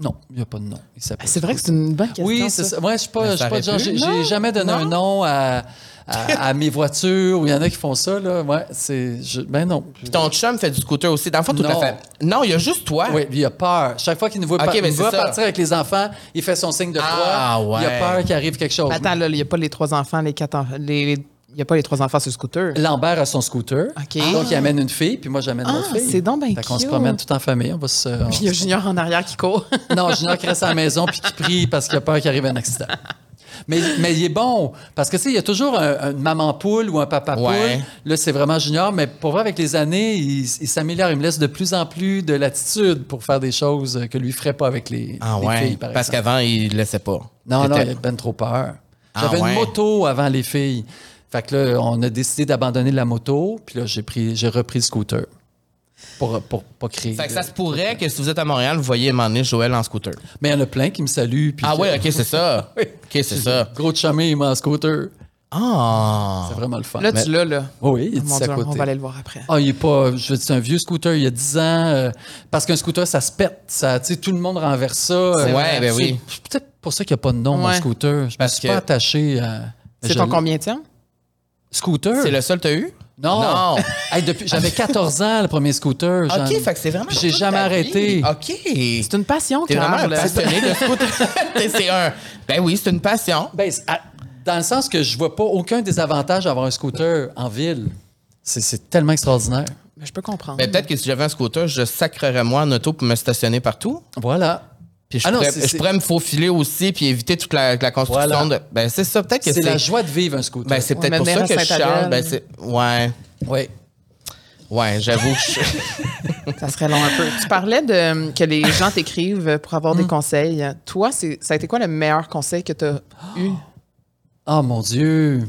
Non, il n'y a pas de nom. S'appelle C'est vrai que c'est une bonne question. Oui, ça. c'est ça. Moi, je suis pas, je genre, j'ai jamais donné non. un nom à, à, *laughs* à mes voitures ou il y en a qui font ça, là. Ouais, c'est. je- Ben non. Puis ton chum fait du scooter aussi. Dans le fond, tout à fait. Non, il y a juste toi. Oui, il a peur. Chaque fois qu'il nous voit, Ok, par- voit partir avec les enfants, il fait son signe de croix. Ah, Il a ouais. peur qu'il arrive quelque chose. Mais Attends, là, il n'y a pas les trois enfants, les quatre enfants. Les, les- Il n'y a pas les trois enfants sur le scooter? Lambert a son scooter. OK. Donc, il amène une fille, puis moi, j'amène Ah, l'autre fille. c'est donc ben Fait qu'on se promène tout en famille. On va se... on Puis il y a Junior en arrière qui court. *laughs* Non, Junior qui reste à la maison puis qui prie parce qu'il a peur qu'il arrive un accident. Mais, mais il est bon, parce que tu sais, il y a toujours un- une maman poule ou un papa poule. Ouais. Là, c'est vraiment Junior, mais pour vrai, avec les années, il, il s'améliore. Il me laisse de plus en plus de latitude pour faire des choses que lui ne ferait pas avec les, Ah les ouais. filles, par Parce qu'avant, il laissait pas. Non, non, il a ben trop peur. Ah J'avais ouais. une moto avant les filles. Fait que là, on a décidé d'abandonner la moto, puis là, j'ai pris, j'ai repris le scooter pour, pour pas créer. Fait que de- ça se pourrait que si vous êtes à Montréal, vous voyez m'emmener Joël en scooter. Mais il y en a plein qui me saluent. puis Ah ouais, ok, c'est ça. *laughs* Oui. Ok, c'est ça. Gros de chemin, il m'a en scooter. Ah. C'est vraiment le fun. Là, Mais- tu l'as, là. Oh oui, il est Oh, mon à côté. on va aller le voir après. Ah, il est pas. Je veux dire, c'est un vieux scooter, il y a 10 ans. euh, parce qu'un scooter, ça se pète. Ça, tu sais, tout le monde renverse ça. euh, vrai, ben oui. C'est peut-être pour ça qu'il n'y a pas de nom, mon Ouais. scooter. Je me suis que- pas attaché à. C'est ton combien de temps? Scooter? C'est le seul que t'as eu? Non. Non. *laughs* Hey, depuis, j'avais 14 ans, le premier scooter. j'en- Ok, fait que c'est vraiment. J'ai jamais arrêté. vie. Ok. C'est une passion, T'es vraiment un passionné de scooter. *laughs* c'est un. Ben oui, c'est une passion. Ben, c'est- à- dans le sens que je vois pas aucun désavantage d'avoir un scooter en ville. C'est- C'est tellement extraordinaire. Mais je peux comprendre. Ben peut-être que si j'avais un scooter, je sacrerais moi en auto pour me stationner partout. Voilà. Puis je, Ah non, pourrais, je me faufiler aussi puis éviter toute la, la construction Voilà. de. Ben c'est ça, peut-être que C'est la joie de vivre un scooter. Ben c'est peut-être pour ça que je charge. Ben c'est. Ouais. oui. Ouais, j'avoue que je- *laughs* Ça serait long un peu. Tu parlais de que les gens t'écrivent pour avoir Mm. des conseils. Toi, c'est, ça a été quoi le meilleur conseil que tu as eu? Oh mon Dieu.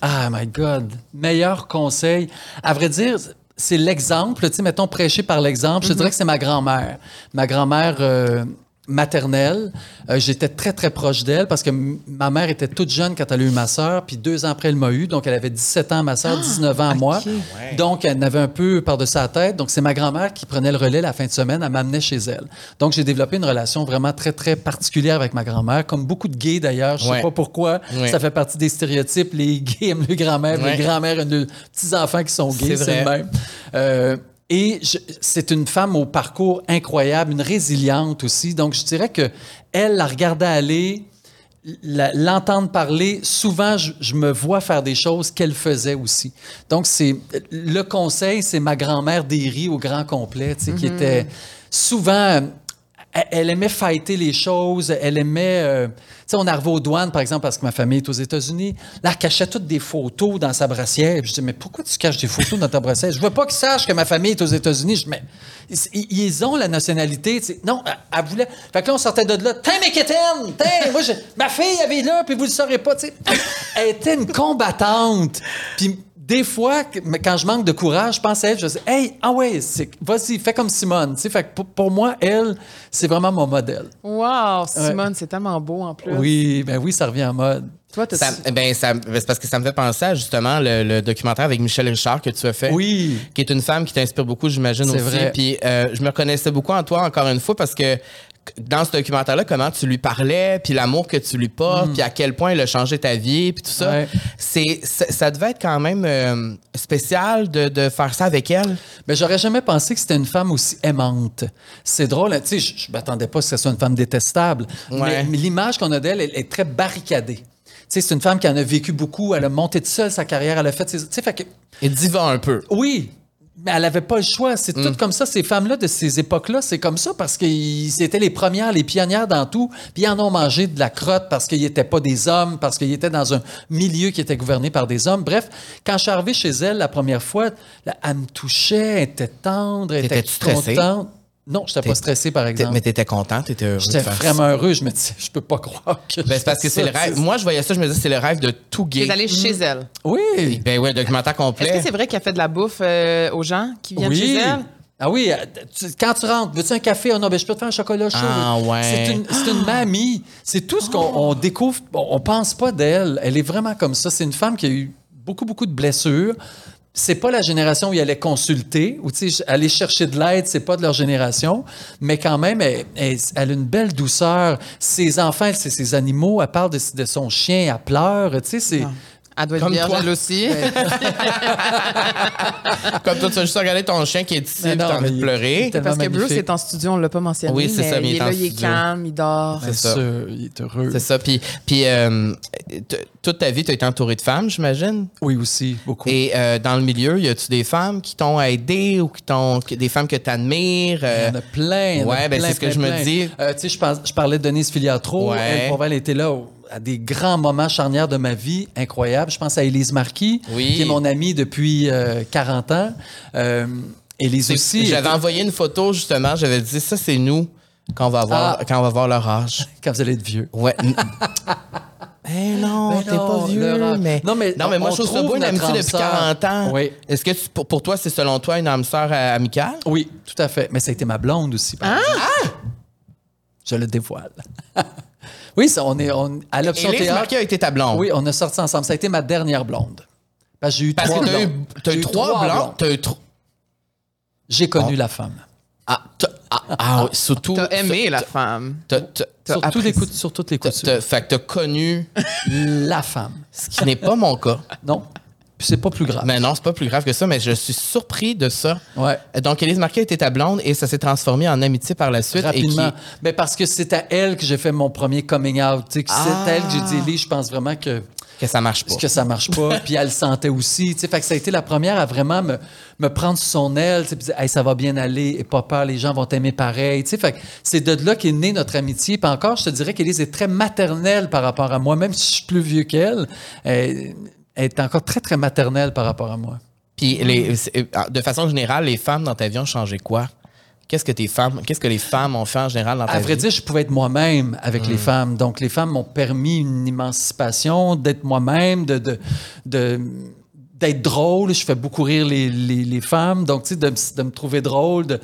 Ah, my God. Meilleur conseil. À vrai dire, c'est l'exemple. Tu sais, mettons, prêcher par l'exemple. Je te dirais que c'est ma grand-mère. Ma grand-mère euh, maternelle. Euh, J'étais très, très proche d'elle parce que ma mère était toute jeune quand elle a eu ma sœur. Puis deux ans après, elle m'a eu. Donc, elle avait 17 ans, ma sœur, 19 ans, moi. Ouais. Donc, elle n'avait un peu par-dessus sa tête. Donc, c'est ma grand-mère qui prenait le relais la fin de semaine. Elle m'amenait chez elle. Donc, j'ai développé une relation vraiment très, très particulière avec ma grand-mère, comme beaucoup de gays d'ailleurs. Je sais Ouais. pas pourquoi. Ouais. Ça fait partie des stéréotypes. Les gays aiment le grand-mère, les grand-mères aiment les petits-enfants qui sont gays. C'est le vrai. même. Euh, et c'est une femme au parcours incroyable, une résiliente aussi. Donc, je dirais que elle la regardait aller, l'entendre parler, souvent, je, je me vois faire des choses qu'elle faisait aussi. Donc, c'est le conseil, c'est ma grand-mère Derry au grand complet, tu sais, qui était souvent... Elle, aimait fighter les choses, elle aimait... euh, tu sais, on arrivait aux douanes, par exemple, parce que ma famille est aux États-Unis. Là, elle cachait toutes des photos dans sa brassière. Je dis, mais pourquoi tu caches des photos dans ta brassière? Je veux pas qu'ils sachent que ma famille est aux États-Unis. Je dis, mais ils, ont la nationalité. Non, elle, voulait... Fait que là, on sortait de là. Tiens, mes quétaines! Tiens! Moi, je- ma fille, elle est là, puis vous le saurez pas, sais. Elle était une combattante. Puis des fois, quand je manque de courage, je pense à elle, je dis, hey, ah ouais, c'est- vas-y, fais comme Simone. Tu sais, fait que pour, pour moi, elle, c'est vraiment mon modèle. Wow, Simone, c'est tellement beau en plus. Oui, ben oui, ça revient en mode. Toi, t'as ça, ben, ça- c'est parce que ça me fait penser à justement le, le documentaire avec Michel Richard que tu as fait. Oui. Qui est une femme qui t'inspire beaucoup, j'imagine C'est aussi. vrai. Puis euh, je me reconnaissais beaucoup en toi, encore une fois, parce que dans ce documentaire-là, comment tu lui parlais, puis l'amour que tu lui portes, puis à quel point il a changé ta vie, puis tout ça. Mm. Ouais. C'est, ça, devait être quand même euh, spécial de, de faire ça avec elle. Mais j'aurais jamais pensé que c'était une femme aussi aimante. C'est drôle, hein, tu sais, je, m'attendais pas à ce que ce soit une femme détestable. Ouais. Mais, mais l'image qu'on a d'elle, elle est très barricadée. C'est une femme qui en a vécu beaucoup, elle a monté toute seule sa carrière, elle a fait ses... Tu sais, fait que... Et diva un peu. Oui, mais elle n'avait pas le choix. C'est Mm. tout comme ça. Ces femmes-là de ces époques-là, c'est comme ça parce qu'ils étaient les premières, les pionnières dans tout. Puis ils en ont mangé de la crotte parce qu'ils n'étaient pas des hommes, parce qu'ils étaient dans un milieu qui était gouverné par des hommes. Bref, quand je suis arrivé chez elle la première fois, là, elle me touchait, elle était tendre, elle était contente. Non, je n'étais pas stressé, par exemple. Mais t'étais content, t'étais heureux. J'étais vraiment ça. heureux. Je me disais, je peux pas croire que. Ben, c'est parce que c'est le rêve. Moi, je voyais ça, je me disais, c'est le rêve de tout T'es gay. allé chez elle. Oui. Ben ouais, un documentaire complet. Est-ce que c'est vrai qu'elle fait de la bouffe euh, aux gens qui viennent chez elle? Ah oui, euh, tu- quand tu rentres, veux-tu un café? Ah non, ben je peux te faire un chocolat chaud. Ah ouais. C'est une, c'est une mamie. C'est tout ce qu'on on découvre. On, on pense pas d'elle. Elle est vraiment comme ça. C'est une femme qui a eu beaucoup, beaucoup de blessures. C'est pas la génération où elle allait consulter ou aller chercher de l'aide, c'est pas de leur génération, mais quand même, elle, elle- elle a une belle douceur. Ses enfants, ses animaux, elle parle de, son chien, elle pleure, tu sais, c'est... Elle doit être Comme vierge, toi. elle aussi. *laughs* Comme toi, tu as juste regardé ton chien qui est ici Mais et non, t'as envie mais de pleurer. il est Parce que Bruce est en studio, on l'a pas mentionné. Oui, c'est mais ça, mais il il est en là, il est studio. calme, il dort. Bien ça. sûr, il est heureux. C'est ça. Puis, puis euh, t- toute ta vie, tu as été entouré de femmes, j'imagine? Oui, aussi, beaucoup. Et euh, dans le milieu, y a-tu des femmes qui t'ont aidé ou qui t'ont, que- des femmes que tu admires? Il y en a plein. il y en a ouais, ben, plein, c'est ce que plein, je me plein. dis. Euh, tu sais, je, pense- je parlais de Denise Filiatro. Ouais. Elle, pour elle était là au- à des grands moments charnières de ma vie, incroyables. Je pense à Élise Marquis, Oui. qui est mon amie depuis euh, 40 ans. Euh, Élise aussi. J'avais envoyé une photo, justement. J'avais dit, ça, c'est nous quand on va voir, Ah. quand on va voir leur âge. *laughs* Quand vous allez être vieux. Ouais. *laughs* Eh non, Ben t'es pas vieux, âge. mais... Non, mais non, mais moi, je trouve ça beau, une amitié depuis âme sœur. 40 ans. Oui. Est-ce que tu- pour, pour toi, c'est selon toi une âme sœur euh, amicale? Oui, tout à fait. Mais ça a été ma blonde aussi. par exemple. Je le dévoile. *laughs* oui, ça, on est on, à l'option Élise théâtre. Marquis a été ta blonde. Oui, on a sorti ensemble. Ça a été ma dernière blonde. Parce que j'ai eu Parce trois que t'as eu, blondes. t'as J'ai eu trois blondes. T'as eu trois... J'ai connu la femme. Ah, t'as- ah, ah oui, surtout... T'as aimé la femme. T'as- t'as- T'as Sur, tous les coups, sur toutes les t'as- coutures. t'as- Fait que t'as connu, La femme. ce qui n'est pas mon cas. Non. C'est pas plus grave. Mais non, c'est pas plus grave que ça, mais je suis surpris de ça. Ouais. Donc, Élise Marquis était ta blonde et ça s'est transformé en amitié par la suite. Rapidement. Et qui... Mais parce que c'est à elle que j'ai fait mon premier coming out. Ah. C'est à elle que j'ai dit, Ellie, je pense vraiment que, que ça marche pas. que ça marche pas. *laughs* puis elle le sentait aussi. Tu sais, fait que ça a été la première à vraiment me, me prendre sous son aile. tu sais, Puis dire, hey, ça va bien aller. Et pas peur, les gens vont t'aimer pareil. Tu sais, fait que c'est de là qu'est née notre amitié. Puis encore, je te dirais qu'Élise est très maternelle par rapport à moi. Même si je suis plus vieux qu'elle, elle, elle est encore très, très maternelle par rapport à moi. Puis, les, c'est- de façon générale, les femmes dans ta vie ont changé quoi? Qu'est-ce que tes femmes, qu'est-ce que les femmes ont fait en général dans ta À vrai vie? dire, je pouvais être moi-même avec Hmm. les femmes. Donc, les femmes m'ont permis une émancipation, d'être moi-même, de, de, de- d'être drôle. Je fais beaucoup rire les, les- les femmes. Donc, tu sais, de, me- de me trouver drôle. de-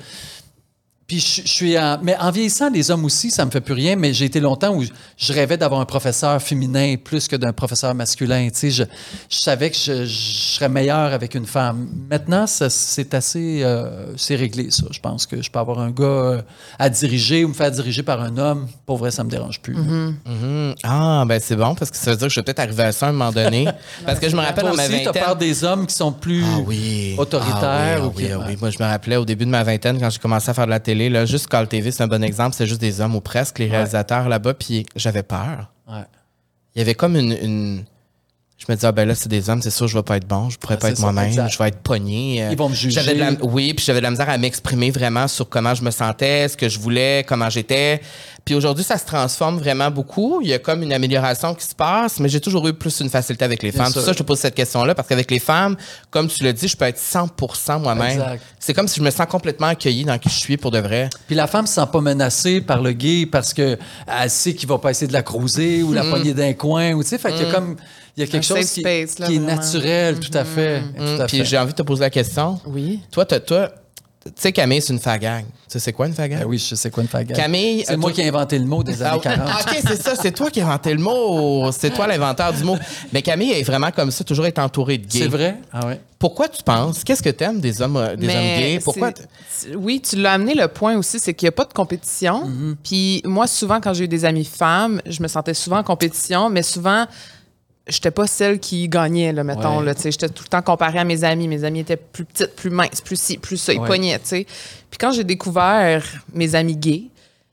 Puis, je, je suis en... Mais en vieillissant, les hommes aussi, ça me fait plus rien. Mais j'ai été longtemps où je, rêvais d'avoir un professeur féminin plus que d'un professeur masculin. Tu sais, je, je savais que je, je serais meilleur avec une femme. Maintenant, ça, c'est assez... euh, c'est réglé, ça. Je pense que je peux avoir un gars euh, à diriger ou me faire diriger par un homme. Pour vrai, ça me dérange plus. Mhm. Ah, ben c'est bon, parce que ça veut dire que je vais peut-être arriver à ça à un moment donné. *laughs* parce que je me rappelle Toi dans ma aussi, vingtaine... peur des hommes qui sont plus Ah oui. autoritaires. Ah oui, ou ah oui, qui- ah oui. Moi, je me rappelais au début de ma vingtaine, quand j'ai commencé à faire de la télé, là, juste Call TV, c'est un bon exemple, c'est juste des hommes ou presque, les réalisateurs là-bas, puis j'avais peur. Ouais. Il y avait comme une. une- Je me disais, ah ben là, c'est des hommes, c'est sûr, je vais pas être bon, je pourrais Ah, pas être moi-même, je vais être pogné. euh, Ils vont me juger. j'avais de la- oui, puis j'avais de la misère à m'exprimer vraiment sur comment je me sentais, ce que je voulais, comment j'étais. Puis aujourd'hui, ça se transforme vraiment beaucoup. Il y a comme une amélioration qui se passe, mais j'ai toujours eu plus une facilité avec les Bien femmes. sûr. C'est ça, je te pose cette question-là, parce qu'avec les femmes, comme tu l'as dit, je peux être 100 moi-même. Exact. C'est comme si je me sens complètement accueilli dans qui je suis pour de vrai. Puis la femme se sent pas menacée par le gay parce que elle sait qu'il va pas essayer de la croiser ou la Mm. poigner d'un coin. Ou, tu sais, fait qu'il y a comme... Il y a quelque chose qui, space, là, qui est naturel, tout à fait. Hum, Tout à Puis fait. j'ai envie de te poser la question. Oui. Toi, t'as- toi, tu sais, Camille, c'est une fagag. Tu sais, c'est quoi une fagag? Ben oui, je sais quoi une fagade. Camille, C'est euh, moi toi- qui ai inventé le mot des Ah, années 40. OK, c'est ça. C'est toi qui as inventé le mot. C'est toi l'inventeur du mot. Mais Camille est vraiment comme ça, toujours être entourée de gays. C'est vrai? Ah ouais. Pourquoi tu penses? Qu'est-ce que tu aimes des hommes, des hommes gays? Pourquoi? Oui, tu l'as amené le point aussi, c'est qu'il n'y a pas de compétition. Mm-hmm. Puis moi, souvent, quand j'ai eu des amies femmes, je me sentais souvent en compétition, mais souvent, j'étais pas celle qui gagnait, là, mettons. Ouais. Là, tu sais. j'étais tout le temps comparée à mes amies. Mes amies étaient plus petites, plus minces, plus ci, plus ça. Ils Ouais. pognaient, tu sais. Puis quand j'ai découvert mes amis gays,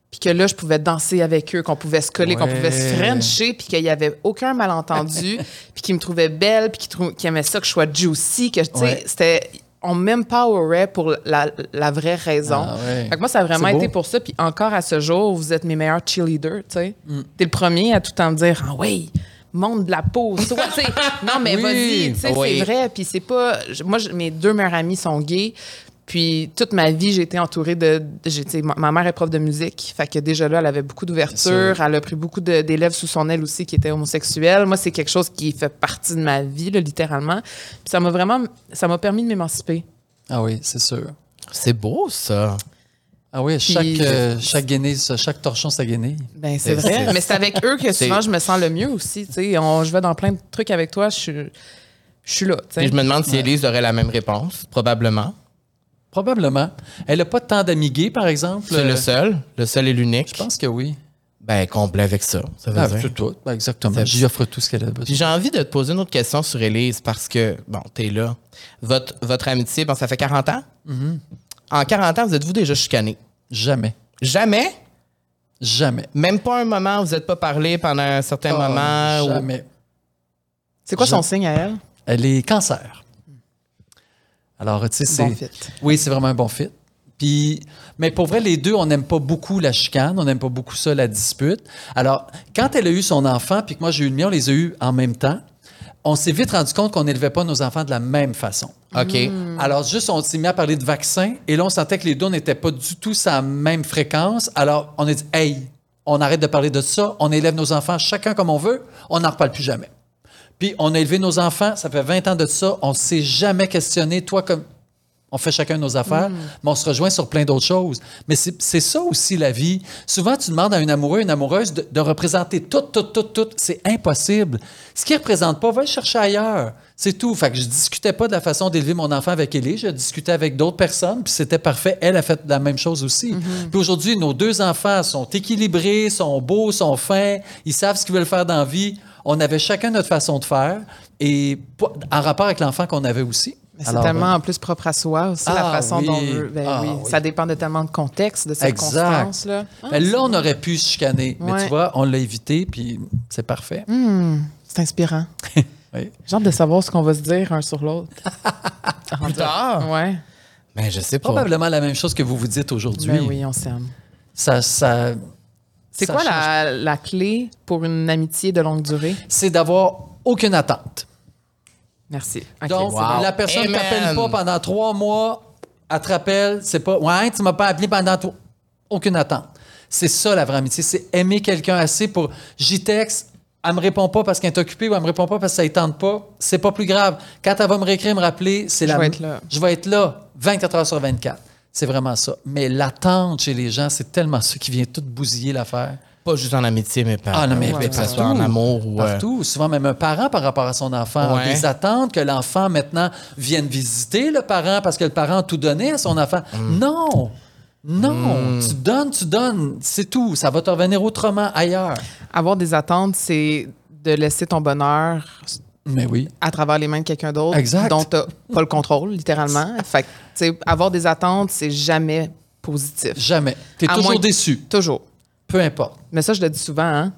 puis que là, je pouvais danser avec eux, qu'on pouvait se coller, qu'on pouvait se frencher, puis qu'il y avait aucun malentendu, *laughs* puis qu'ils me trouvaient belle, puis qu'ils qu'ils aimaient ça, que je sois juicy, que, tu sais, c'était... On m'empowerait pour la, la vraie raison. Ah. Fait que moi, ça a vraiment été pour ça. Puis encore à ce jour, vous êtes mes meilleurs cheerleaders, tu sais. Mm. T'es le premier à tout le temps me dire « Ah oui, monte de la peau. *laughs* Non, mais Oui. vas-y, Oui. c'est vrai. Puis c'est pas... Moi, mes deux meilleurs amis sont gays. Puis toute ma vie, j'ai été entourée de... ma, mère est prof de musique. Fait que déjà là, elle avait beaucoup d'ouverture. Elle a pris beaucoup d'élèves sous son aile aussi qui étaient homosexuels. Moi, c'est quelque chose qui fait partie de ma vie, là, littéralement. Puis ça m'a vraiment... Ça m'a permis de m'émanciper. Ah oui, c'est sûr. C'est beau, ça. Ah oui, Puis- chaque, euh, chaque guenille, ça, chaque torchon, sa guenille. Ben, c'est C'est- vrai. Mais c'est avec eux que c'est- souvent je me sens le mieux aussi. On- je vais dans plein de trucs avec toi, je suis, je suis là. Et je me demande si Élise aurait la même réponse. Probablement. Probablement. Elle n'a pas tant d'amis gays, par exemple. C'est Euh, le seul. Le seul et l'unique. Je pense que oui. Ben, complet avec ça. Ça veut Ah, dire. tout, tout. Ben, exactement. J'y offre tout ce qu'elle a besoin. Puis j'ai envie de te poser une autre question sur Élise parce que, bon, t'es là. Votre, votre amitié, bon, ça fait 40 ans? Mm-hmm. En 40 ans, vous êtes-vous déjà chicané? Jamais. Jamais? Jamais. Même pas un moment où vous n'êtes pas parlé pendant un certain Ah, moment? ou- Jamais. C'est quoi son signe à elle? Elle est cancer. Alors, tu sais, c'est. Bon fit. Oui, c'est vraiment un bon fit. Puis, mais pour vrai, les deux, on n'aime pas beaucoup la chicane, on n'aime pas beaucoup ça, la dispute. Alors, quand elle a eu son enfant, puis que moi j'ai eu le mien, on les a eus en même temps, on s'est vite rendu compte qu'on n'élevait pas nos enfants de la même façon. OK. Hmm. Alors, juste, on s'est mis à parler de vaccins, et là, on sentait que les deux n'étaient pas du tout sa même fréquence. Alors, on a dit, hey, on arrête de parler de ça, on élève nos enfants chacun comme on veut, on n'en reparle plus jamais. Puis, on a élevé nos enfants, ça fait 20 ans de ça, on ne s'est jamais questionné, toi comme. On fait chacun nos affaires, mais on se rejoint sur plein d'autres choses. Mais c'est ça aussi la vie. Souvent, tu demandes à un amoureux, une amoureuse de, de représenter tout, tout, tout, tout. C'est impossible. Ce qui ne représente pas, va le chercher ailleurs. C'est tout. Fait que je discutais pas de la façon d'élever mon enfant avec Ellie. Je discutais avec d'autres personnes, puis c'était parfait. Elle a fait la même chose aussi. Puis aujourd'hui, nos deux enfants sont équilibrés, sont beaux, sont fins. Ils savent ce qu'ils veulent faire dans la vie. On avait chacun notre façon de faire, et en rapport avec l'enfant qu'on avait aussi. Mais C'est Alors, tellement euh, en plus propre à soi aussi, la Ah, façon oui. dont on veut. Ben Ah, oui. oui. Ça dépend de tellement de contexte, de circonstances. Là. Ah, Ben là, on aurait pu se chicaner. Mais Ouais. tu vois, on l'a évité, puis c'est parfait. Hmm, c'est inspirant. *laughs* Oui. J'ai hâte de savoir ce qu'on va se dire un sur l'autre. *laughs* Plus tard? Ouais. Ben, je sais pas. Probablement la même chose que vous vous dites aujourd'hui. Ben oui, on s'aime. Ça, ça, C'est ça quoi la, la clé pour une amitié de longue durée? C'est d'avoir aucune attente. Merci. Donc, la personne ne t'appelle pas pendant trois mois, elle te rappelle, c'est pas Ouais, tu m'as pas appelé pendant trois. Aucune attente. C'est ça la vraie amitié. C'est aimer quelqu'un assez pour. J'y texte, elle me répond pas parce qu'elle est occupée ou elle me répond pas parce que ça ne tente pas. C'est pas plus grave. Quand elle va me réécrire, me rappeler, c'est Je la. vais être là. Je vais être là 24 heures sur 24. C'est vraiment ça. Mais l'attente chez les gens, c'est tellement ça qui vient tout bousiller l'affaire. Pas juste en amitié, mais pas. Ah non, mais Ouais, que ça partout. soit en amour ou. euh, Partout. Souvent, même un parent par rapport à son enfant. Ouais. Des attentes que l'enfant, maintenant, vienne visiter le parent parce que le parent a tout donné à son enfant. Mm. Non! Non! Tu donnes, tu donnes. C'est tout. Ça va te revenir autrement ailleurs. Avoir des attentes, c'est de laisser ton bonheur Mais oui. à travers les mains de quelqu'un d'autre Exact. dont tu pas le contrôle, littéralement. *laughs* Fait que, avoir des attentes, c'est jamais positif. Jamais. Tu es À toujours moins- déçu. Toujours. Peu importe. Mais ça, je le dis souvent, hein.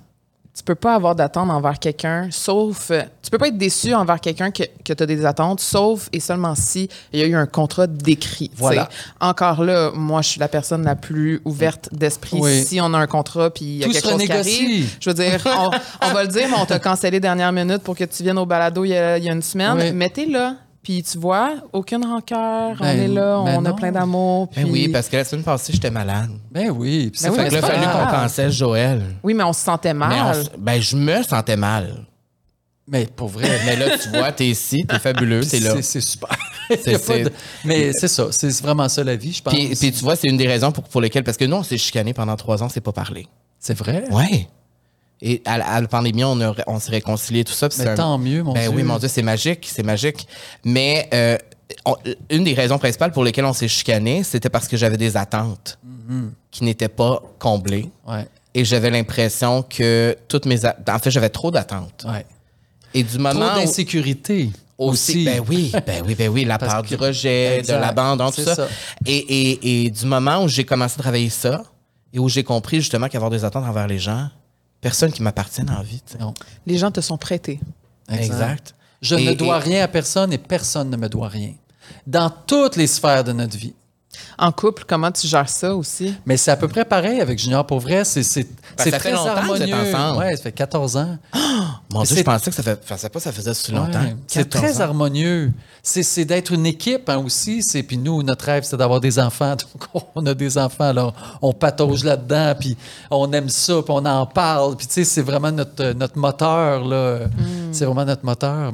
Tu peux pas avoir d'attente envers quelqu'un, sauf. euh, tu peux pas être déçu envers quelqu'un que, que tu as des attentes, sauf et seulement si il y a eu un contrat décrit. Voilà. Encore là, moi, je suis la personne la plus ouverte d'esprit. Oui. Si on a un contrat puis il y a Tout quelque se chose qui arrive, je veux dire, on, on va le dire, mais on t'a cancellé dernière minute pour que tu viennes au balado il y a, il y a une semaine. Oui. Mais t'es là. Puis tu vois, aucune rancœur, on Ben, est là, ben on a plein d'amour. Ben oui, parce que la semaine passée, j'étais malade. Ben oui. Puis Ben oui, fait que fallu qu'on cancelle Joël. Oui, mais on se sentait Mais on mal. ben, je me sentais mal. Mais pour vrai. Mais là, tu vois, t'es ici, t'es fabuleux, t'es là. *laughs* C'est super. De- Mais c'est ça. C'est vraiment ça la vie, je pense. Puis, puis tu vois, c'est une des raisons pour, pour lesquelles. Parce que nous, on s'est chicané pendant trois ans, c'est pas parlé. C'est vrai? Ouais. Et à, la- à pandémie, on, a- on s'est réconcilié, tout ça. Mais un- tant mieux, mon ben Dieu. oui, mon Dieu, c'est magique, c'est magique. Mais euh, on- une des raisons principales pour lesquelles on s'est chicané, c'était parce que j'avais des attentes Mm-hmm. qui n'étaient pas comblées. Ouais. Et j'avais l'impression que toutes mes... En fait, j'avais trop d'attentes. Ouais. Et du moment Trop d'insécurité aussi, aussi. ben oui, ben oui, ben oui, la *laughs* Parce part que- du rejet, Exact, de l'abandon, tout ça. ça. Et, et, et du moment où j'ai commencé à travailler ça, et où j'ai compris justement qu'avoir des attentes envers les gens, personne qui m'appartient en vie. Non. Les gens te sont prêtés. Exact. Je Et- ne dois et- rien à personne et personne ne me doit rien. Dans toutes les sphères de notre vie. En couple, comment tu gères ça aussi? Mais c'est à peu près pareil avec Junior. Pour vrai, c'est c'est Ben, c'est ça fait très longtemps que vous êtes harmonieux. ensemble. Ouais, ça fait 14 ans. Mon Dieu, je pensais que ça fait, je pensais pas ça faisait si longtemps. Ouais, C'est 14 très ans. harmonieux. C'est c'est d'être une équipe hein, aussi. C'est Puis nous, notre rêve, c'est d'avoir des enfants. *laughs* Donc, on a des enfants, alors on patauge là-dedans, puis on aime ça, puis on en parle. Puis tu sais, c'est vraiment notre, notre moteur. là. C'est vraiment notre moteur.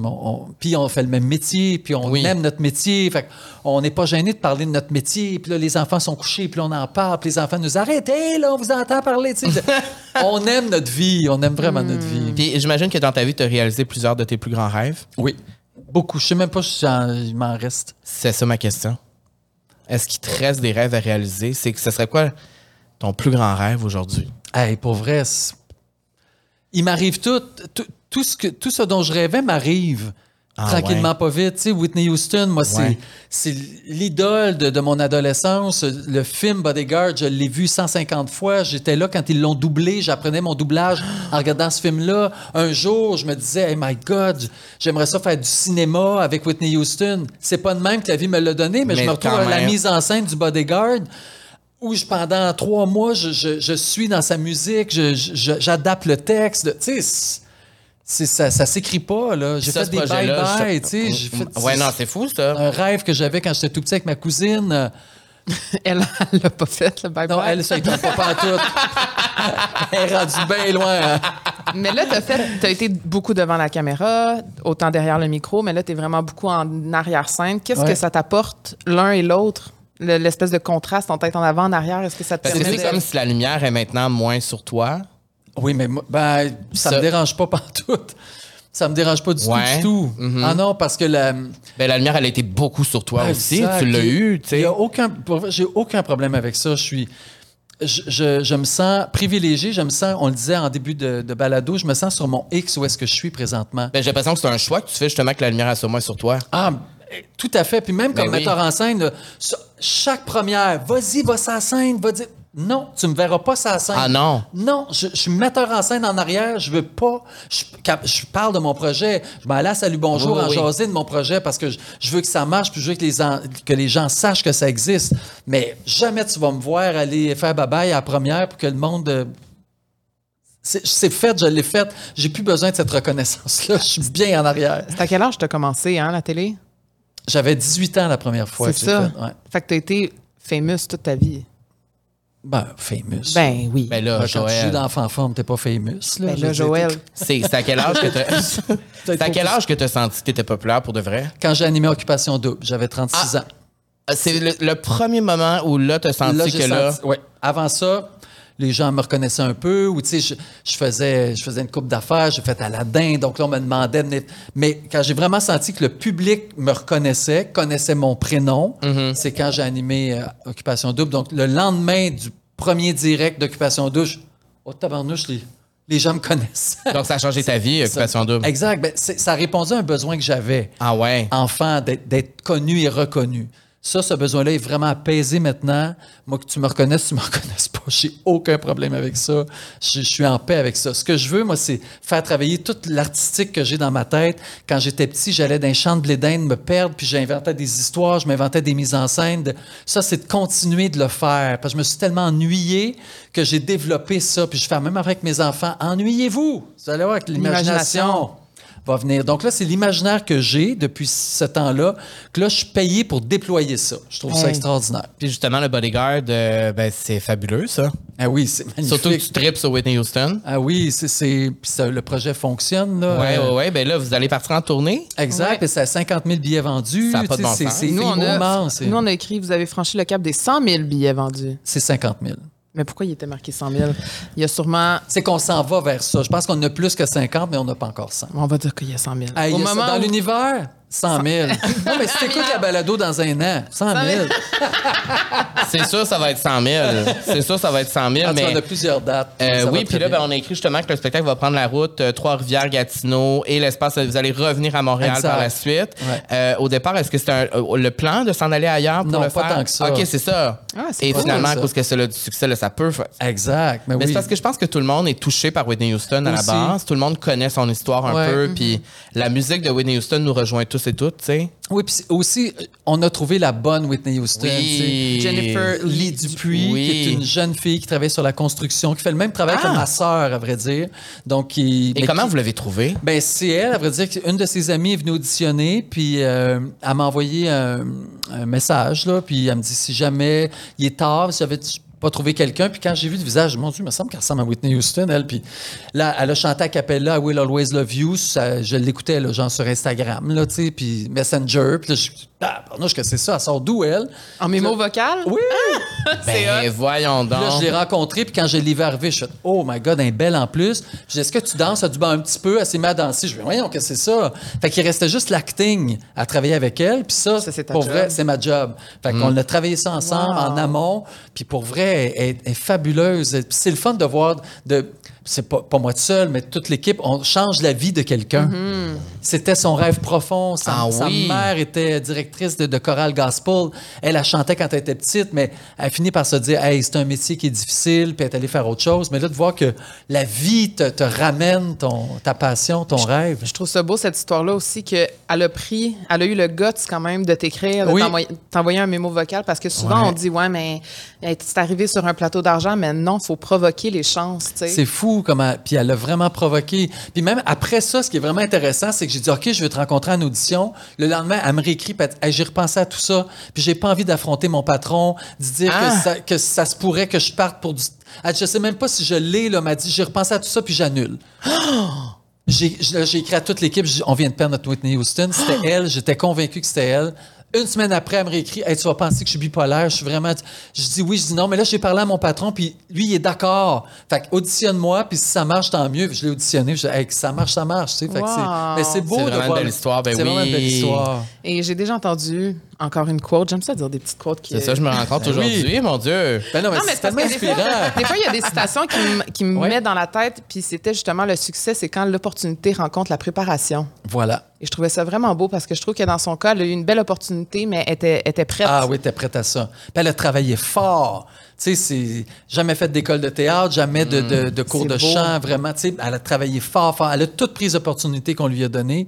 Puis on fait le même métier, puis on Oui. aime notre métier. Fait on n'est pas gêné de parler de notre métier. Puis là, les enfants sont couchés, puis là, on en parle. Puis les enfants nous arrêtent. Hey, là, on vous entend parler. *laughs* on aime notre vie. On aime vraiment notre vie. Puis j'imagine que dans ta vie, tu as réalisé plusieurs de tes plus grands rêves? Oui. Beaucoup. Je sais même pas si j'en- il m'en reste. C'est ça ma question. Est-ce qu'il te reste des rêves à réaliser? C'est que ce serait quoi ton plus grand rêve aujourd'hui? Hey, pour vrai, il m'arrive tout, tout, tout ce que, tout ce dont je rêvais m'arrive. Ah, Tranquillement, ouais. pas vite. Tu sais, Whitney Houston, moi, Ouais. c'est, l'idole de, de mon adolescence. Le film Bodyguard, je l'ai vu 150 fois. J'étais là quand ils l'ont doublé. J'apprenais mon doublage en regardant ce film-là. Un jour, je me disais, hey my God, j'aimerais ça faire du cinéma avec Whitney Houston. C'est pas de même que la vie me l'a donné, mais, je me retrouve à la mise en scène du Bodyguard où je, pendant trois mois, je, je- je suis dans sa musique, j'adapte le texte. Tu sais, ça, ça s'écrit pas, là. J'ai fait des bye-bye, tu sais. fait- Ouais, non, c'est fou, ça. un rêve que j'avais quand j'étais tout petit avec ma cousine. *laughs* Elle elle l'a pas fait, le bye Non, elle, ça, il tente pas partout. *laughs* elle est rendue bien loin. hein. Mais là, t'as fait, t'as été beaucoup devant la caméra, autant derrière le micro, mais là, t'es vraiment beaucoup en arrière-scène. Qu'est-ce Ouais. que ça t'apporte l'un et l'autre? Le- L'espèce de contraste en tête en avant, en arrière, est-ce que ça te Parce que permet c'est comme si la lumière est maintenant moins sur toi. Oui, mais moi, ben, ça, Ça- me dérange pas *laughs* partout. Ça me dérange pas du Ouais. tout, du tout. Mhm. Ah non, parce que la... Ben, la lumière, elle a été beaucoup sur toi aussi. Tu l'as eu, tu sais. a aucun, j'ai aucun problème avec ça. Je suis, je, je- je me sens privilégié. Je me sens, on le disait en début de, de balado, je me sens sur mon X où est-ce que je suis présentement. Ben, j'ai l'impression que c'est un choix que tu fais justement que la lumière est sur moi sur toi. Ah, eh, tout à fait. Puis même comme Ben oui. metteur en scène, là, chaque première, vas-y, va sa scène, va dire. Non, tu me verras pas sa scène. Ah non. Non, je, je suis metteur en scène en arrière, je veux pas. Je, quand je parle de mon projet, je m'en à Salut Bonjour Oui, en oui. jaser de mon projet parce que je, je veux que ça marche, puis je veux que les, en- que les gens sachent que ça existe. Mais jamais tu vas me voir aller faire babaye à la première pour que le monde. euh, C'est fait, je l'ai fait. J'ai plus besoin de cette reconnaissance-là. Je suis bien en arrière. C'est à quel âge t'as commencé, hein, la télé? J'avais 18 ans la première fois. C'est ça. fait, ouais. Fait que t'as été famous toute ta vie. Ben, famous. Ben oui. Ben là, Ben, quand tu joues Joël. d'enfant en forme, t'es pas famous. Là, Ben là, Joël. C'est à quel âge que t'as. *laughs* C'est à quel âge que t'as senti que t'étais populaire pour de vrai? Quand j'ai animé Occupation Double, j'avais 36 ans. Euh, C'est le, le premier moment où là, t'as senti Là, que là. ouais. Avant ça, les gens me reconnaissaient un peu, ou tu sais, je, je faisais, je faisais une coupe d'affaires, j'ai fait Aladdin, donc là, on me demandait. de Mais quand j'ai vraiment senti que le public me reconnaissait, connaissait mon prénom, Mm-hmm. c'est quand j'ai animé euh, Occupation Double. Donc, le lendemain du premier direct d'Occupation Double, je- oh tabarnouche, les, les gens me connaissent. *laughs* Donc, ça a changé ta vie, Occupation Double. Exact. Ben, ça a répondu à un besoin que j'avais Ah ouais? enfant, d'être connu et reconnu. Ça, ce besoin-là est vraiment apaisé maintenant. Moi, que tu me reconnaisses, tu me *laughs* reconnaisses pas. J'ai aucun problème avec ça. Je, suis en paix avec ça. Ce que je veux, moi, c'est faire travailler toute l'artistique que j'ai dans ma tête. Quand j'étais petit, j'allais dans un champ de blé d'Inde me perdre, puis j'inventais des histoires, je m'inventais des mises en scène. Ça, c'est de continuer de le faire. Parce que je me suis tellement ennuyé que j'ai développé ça. Puis je fais même avec mes enfants. Ennuyez-vous. Vous allez voir avec L'imagination. Va venir. Donc là, c'est l'imaginaire que j'ai depuis ce temps-là, que là, je suis payé pour déployer ça. Je trouve ça extraordinaire. Puis justement, le bodyguard, euh, ben, c'est fabuleux, ça. Ah oui, c'est magnifique. Surtout que tu tripes sur Whitney Houston. Ah oui, c'est, ça, le projet fonctionne, là. Ouais, Euh, ouais, ouais. Ben là, vous allez partir en tournée. Exact, Ouais. et c'est à 50 000 billets vendus. Ça a pas de bon c'est, sens. c'est nous, on a, immense. Nous, on a écrit, vous avez franchi le cap des 100 000 billets vendus. c'est 50 000. Mais pourquoi il était marqué 100 000? Il y a sûrement, C'est qu'on s'en va vers ça. Je pense qu'on a plus que 50, mais on n'a pas encore 100. on va dire qu'il y a 100 000. Ah, il y Au moment dans où- l'univers, 100 000. non, mais si t'écoutes la balado dans un an, 100 000. C'est sûr, ça va être 100 000. C'est sûr, ça va être 100 000. Ah, mais... on a plusieurs dates. Euh, oui, puis là, ben, on a écrit justement que le spectacle va prendre la route euh, Trois-Rivières, Gatineau et l'espace. Vous allez revenir à Montréal Exact. par la suite. Ouais. Euh, au départ, est-ce que c'était euh, le plan de s'en aller ailleurs pour Non, le pas faire? tant que ça. OK, c'est ça. Ah, et cool, finalement, ça. à cause que c'est du succès, là, ça peut. fa- Exact, mais, Mais oui. c'est parce que je pense que tout le monde est touché par Whitney Houston à la base. Tout le monde connaît son histoire un Ouais. peu. Puis la musique de Whitney Houston nous rejoint tous et toutes, tu sais. Oui, puis aussi, on a trouvé la bonne Whitney Houston. Oui. Jennifer Lee Dupuis, Oui. qui est une jeune fille qui travaille sur la construction, qui fait le même travail Ah! que ma sœur, à vrai dire. Donc, qui, Et comment qui- vous l'avez trouvé? Ben, c'est elle, à vrai dire, une de ses amies est venue auditionner, puis euh, elle m'a envoyé un, un message, là, puis elle me dit si jamais il est tard, si j'avais pas trouvé quelqu'un, puis quand j'ai vu le visage, mon Dieu, il me semble qu'elle ressemble à Whitney Houston, elle, puis là, elle a chanté à Capella, I Will Always Love You, ça, je l'écoutais, genre sur Instagram, là, tu sais, puis Messenger, puis là, je- Tabarnouche, que c'est ça? Elle sort d'où, elle? En mémo vocal? Oui! *laughs* C'est Ben, voyons donc. Là, je l'ai rencontré, puis quand je l'ai vu arriver, je suis Oh my God, un bel en plus. Je dis Est-ce que tu danses? Elle dit Ben, un petit peu. Elle s'est mise à danser. Je dis Voyons, que c'est ça? Fait qu'il restait juste l'acting à travailler avec elle, puis ça, pour job. vrai, c'est ma job. Fait qu'on a travaillé ça ensemble Wow. en amont, puis pour vrai, elle, elle est fabuleuse. Puis c'est le fun de voir. de c'est pas, pas moi tout seul, mais toute l'équipe, on change la vie de quelqu'un. C'était son rêve profond. Sa, Ah sa oui. mère était directrice de, de chorale gospel. Elle, a chanté quand elle était petite, mais elle finit par se dire Hey, c'est un métier qui est difficile, puis elle est allée faire autre chose. Mais là, de voir que la vie te, te ramène ton, ta passion, ton rêve. Je trouve ça beau, cette histoire-là aussi, qu'elle a pris, elle a eu le guts quand même de t'écrire, de Oui. t'envoyer- t'envoyer un mémo vocal, parce que souvent, Ouais. on dit, ouais, mais c'est arrivé sur un plateau d'argent, mais non, il faut provoquer les chances. C'est fou comment. Puis elle a vraiment provoqué. Puis même après ça, ce qui est vraiment intéressant, c'est que j'ai dit OK, je vais te rencontrer en audition. Le lendemain, elle me réécrit, Hey, j'ai repensé à tout ça. Puis j'ai pas envie d'affronter mon patron, de dire Ah! que, ça, que ça se pourrait que je parte pour du. Elle je sais même pas si je l'ai, là. M'a dit J'ai repensé à tout ça, puis j'annule. *gasps* J'ai écrit à toute l'équipe, on vient de perdre notre Whitney Houston. C'était *gasps* elle, j'étais convaincu que c'était elle. Une semaine après, elle me réécrit Hey, Tu vas penser que je suis bipolaire, je suis vraiment. Je dis oui, je dis non, mais là, j'ai parlé à mon patron, puis lui, il est d'accord. Fait que auditionne-moi, puis si ça marche, tant mieux. Puis je l'ai auditionné, je dis Hey, que ça marche, ça marche. Tu sais. Fait que c'est- Wow. mais c'est beau C'est de vraiment une voir- belle histoire, ben C'est vraiment une belle oui. histoire. Et j'ai déjà entendu encore une quote, j'aime ça dire des petites quotes qui. C'est ça, je me rends compte Ben oui. aujourd'hui, mon Dieu. Ben non, mais Non, mais c'est c'est parce que des fois, inspirant. des fois, il y a des citations qui me, qui me Ouais. mettent dans la tête, puis c'était justement le succès, c'est quand l'opportunité rencontre la préparation. Voilà. Et je trouvais ça vraiment beau parce que je trouve que dans son cas, elle a eu une belle opportunité, mais elle était, était prête. Ah oui, t'es prête à ça. Puis elle a travaillé fort. Tu sais, c'est jamais fait d'école de théâtre, jamais de, de, de cours C'est de beau. chant, vraiment. Tu sais, elle a travaillé fort, fort. Elle a toutes pris les opportunités qu'on lui a données.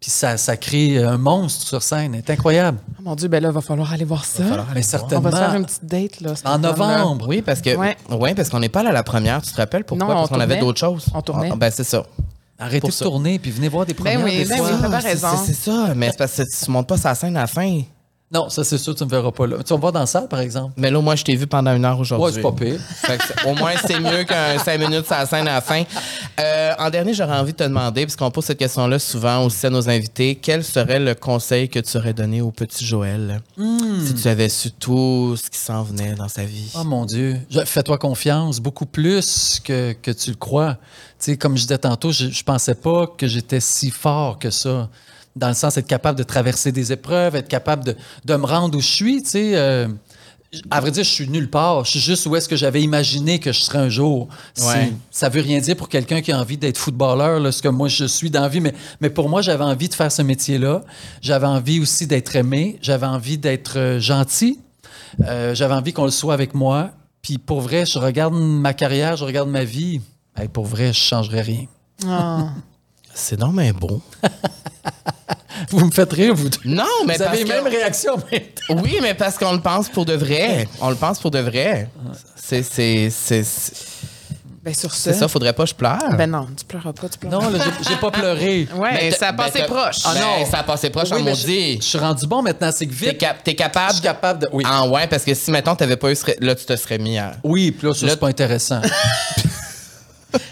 Puis ça, ça crée un monstre sur scène. C'est incroyable. Oh mon Dieu, ben là, il va falloir aller voir ça. falloir aller Mais voir. On certainement. va se faire une petite date, là. En novembre. Oui, parce que Ouais. ouais. parce qu'on n'est pas allé à la première, tu te rappelles pourquoi? Non, Parce qu'on avait d'autres choses. On tournait. Ah, ben c'est ça. Arrêtez Pour de ça. tourner, puis venez voir des premières oui, des ben fois. oui, t'as C'est- raison. C'est c'est ça, mais c'est parce que tu montes pas sa scène à la fin. Non, ça, c'est sûr, tu ne me verras pas là. Tu vas me voir dans la salle, par exemple. Mais là, moi, je t'ai vu pendant une heure aujourd'hui. Ouais, c'est pas pire. Fait que c'est- au moins, c'est mieux qu'un 5 minutes sur la scène à la fin. Euh, en dernier, j'aurais envie de te demander, puisqu'on pose cette question-là souvent aussi à nos invités, quel serait le conseil que tu aurais donné au petit Joël si tu avais su tout ce qui s'en venait dans sa vie? Oh mon Dieu, fais-toi confiance, beaucoup plus que, que tu le crois. Tu sais, comme je disais tantôt, je, je pensais pas que j'étais si fort que ça. Dans le sens, être capable de traverser des épreuves, être capable de, de me rendre où je suis. Tu sais, euh, à vrai dire, je suis nulle part. Je suis juste où est-ce que j'avais imaginé que je serais un jour. Ouais. Ça veut rien dire pour quelqu'un qui a envie d'être footballeur, là, ce que moi je suis dans la vie. Mais, mais pour moi, j'avais envie de faire ce métier-là. J'avais envie aussi d'être aimé. J'avais envie d'être euh, gentil. Euh, j'avais envie qu'on le soit avec moi. Puis pour vrai, je regarde ma carrière, je regarde ma vie. Hey, pour vrai, je changerais rien. Ah. *laughs* C'est donc bien beau. *laughs* Vous me faites rire, vous deux. Non, mais Vous avez les que- mêmes réactions. mais- Oui, mais parce qu'on le pense pour de vrai. On le pense pour de vrai. C'est c'est- c'est- c'est Ben sur ça. ça, faudrait pas que je pleure. Ben non, tu pleuras pas, tu pleuras Non, j'ai- pas pleuré. *laughs* Ouais, Mais ça a ben, passé proche. Ah non. non, ça a passé proche Oui, en mais je, maudit. je suis rendu bon maintenant, c'est que T'es vite. cap- t'es Je capable. suis capable de. Oui. Ah ouais, parce que si, mettons, t'avais pas eu ce... Là, tu te serais mis à... Oui, puis Là- c'est pas intéressant. *laughs*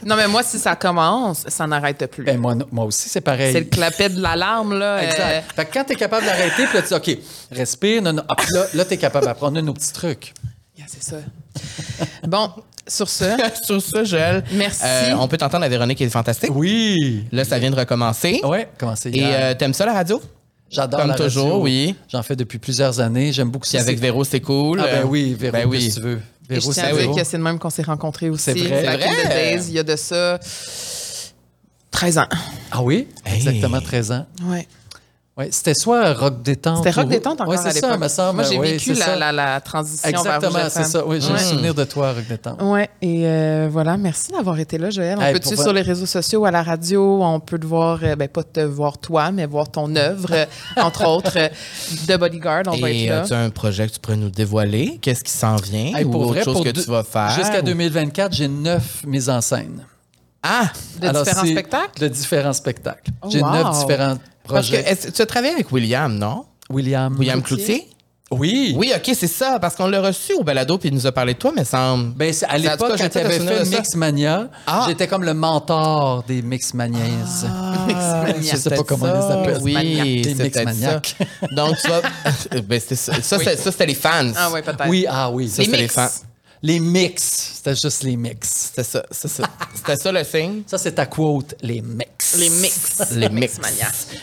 Non, mais moi, si ça commence, ça n'arrête plus. ben, moi, moi aussi, c'est pareil. c'est le clapet de l'alarme, là. *laughs* euh, Exact. Fait que quand tu es capable d'arrêter, puis là, tu dis, OK, respire, non, non. Puis là, là tu es capable d'apprendre nos petits trucs. yeah, c'est ça. bon, sur ce, *laughs* Sur ça, Joël, Merci. euh, on peut t'entendre à Véronique, elle est fantastique. Oui. Là, ça vient de recommencer. Ouais, comment c'est Et euh, t'aimes ça, la radio? J'adore comme la toujours, radio. oui. J'en fais depuis plusieurs années. J'aime beaucoup ça. avec Véro, c'est cool. Ah ben Euh, oui, Véro, ben oui. qu'est-ce que tu veux? Et je tiens à dire que c'est le même qu'on s'est rencontrés aussi. C'est vrai. Days, il y a de ça 13 ans. Ah oui? Hey. Exactement 13 ans. Ouais. Ouais, c'était soit rock détente. C'était rock ou- détente encore Ouais, à c'est ça, l'époque. semble. Moi, j'ai Ouais, vécu la, la, la transition Exactement, vers c'est ça. Oui, j'ai Ouais. le souvenir de toi, rock détente. Ouais, et euh, voilà, merci d'avoir été là, Joël. On Hey, peut te suivre sur les réseaux sociaux, à la radio, on peut te voir, euh, ben pas te voir toi, mais voir ton œuvre, euh, *laughs* entre autres, euh, de Bodyguard, on va Et être là. as-tu un projet que tu pourrais nous dévoiler? Qu'est-ce qui s'en vient? Hey, ou pour autre vrai, chose pour que tu vas faire? Jusqu'à ou- 2024, j'ai neuf mises en scène. Ah! De Alors, différents c'est spectacles? De différents spectacles. Oh, j'ai wow. neuf différents Parce que tu as travaillé avec William, non? William. William Cloutier? Cloutier? Oui. Oui, OK, c'est ça, parce qu'on l'a reçu au balado puis il nous a parlé de toi, mais semble. Ben, c'est- à l'époque, quand tu avais fait. Mixmania, Ah. j'étais comme le mentor des Mixmaniaises. Ah, *laughs* Je sais pas comment ça. on les appelle. Oui, Des c'était ça. Donc, tu vas. *laughs* ben, c'était ça. Ça, ça, c'était les fans. Ah oui, peut-être. Oui, ah oui. Ça, Les c'était les fans. Les mix. C'était juste les mix. C'était ça. *laughs* C'était ça le signe. Ça, c'est ta quote, les mix. Les mix. Les mix.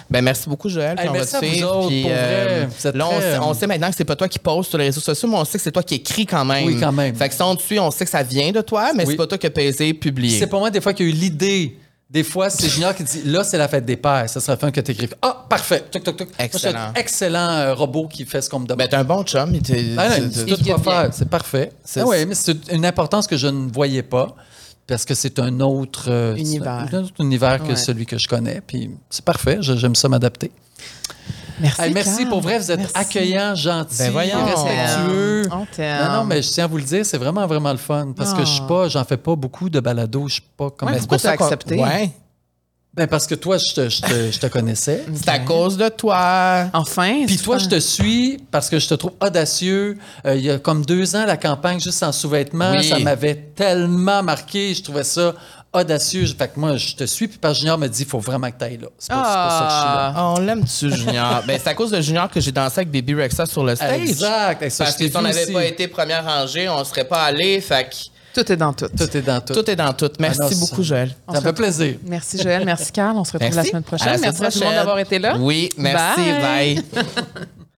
Ben, merci beaucoup, Joël. Hey, on va merci te à vous suivre, autres, puis, pour vrai. Vous êtes là, on, très, sait, euh, on sait maintenant que c'est pas toi qui poste sur les réseaux sociaux, mais on sait que c'est toi qui écris quand même. Oui, quand même. Fait que si on te suit, on sait que ça vient de toi, mais Oui. c'est pas toi qui as pesé, publié. C'est pas moi, des fois, qui a eu l'idée. Des fois, c'est *laughs* Junior qui dit là, c'est la fête des pères. Ça serait fun que tu écrives. Ah, parfait. Toc, toc, toc. Moi, suis un Excellent. excellent euh, robot qui fait ce qu'on me demande. Ben, t'es un bon chum. Ah non, il tout guide bien. faire. C'est parfait. C'est- Ah ouais, mais c'est une importance que je ne voyais pas parce que c'est un autre euh, Univers. c'est un autre univers que Ouais. celui que je connais. Puis c'est parfait. Je- J'aime ça m'adapter. Merci. Hey, merci Carl. pour vrai. Vous êtes Merci. accueillants, gentils, Ben voyons. respectueux. On t'aime. Non, non, mais je tiens à vous le dire, c'est vraiment, vraiment le fun. Parce que je suis pas, j'en fais pas beaucoup de balados. Je suis pas comme. Ouais, pourquoi t'as accepté? Ouais. Ben, parce que toi, je te, je te- je te connaissais. *laughs* C'est à cause de toi. Enfin. Puis toi, pas- je te suis parce que je te trouve audacieux. Euh, il y a comme deux ans, la campagne juste en sous-vêtements, Oui. ça m'avait tellement marqué. Je trouvais ça audacieux. Fait que moi, je te suis. Puis par Junior me dit, il faut vraiment que tu ailles là. C'est pas, pour ça que je suis là. Ah. On l'aime-tu, Junior? *laughs* ben, c'est à cause de Junior que j'ai dansé avec Baby Rexa sur le stage. Exact. Et ça, Parce que si on n'avait pas été première rangée, on serait pas allé. Fait que Tout est dans tout. Tout est dans tout. tout est dans tout. Merci Ah non, beaucoup, Joël. Ça me fait plaisir. Merci Joël, merci Carl. On se retrouve Merci. la semaine À prochaine. la semaine merci à tout le monde d'avoir été là. Oui, merci. Bye. bye. *laughs*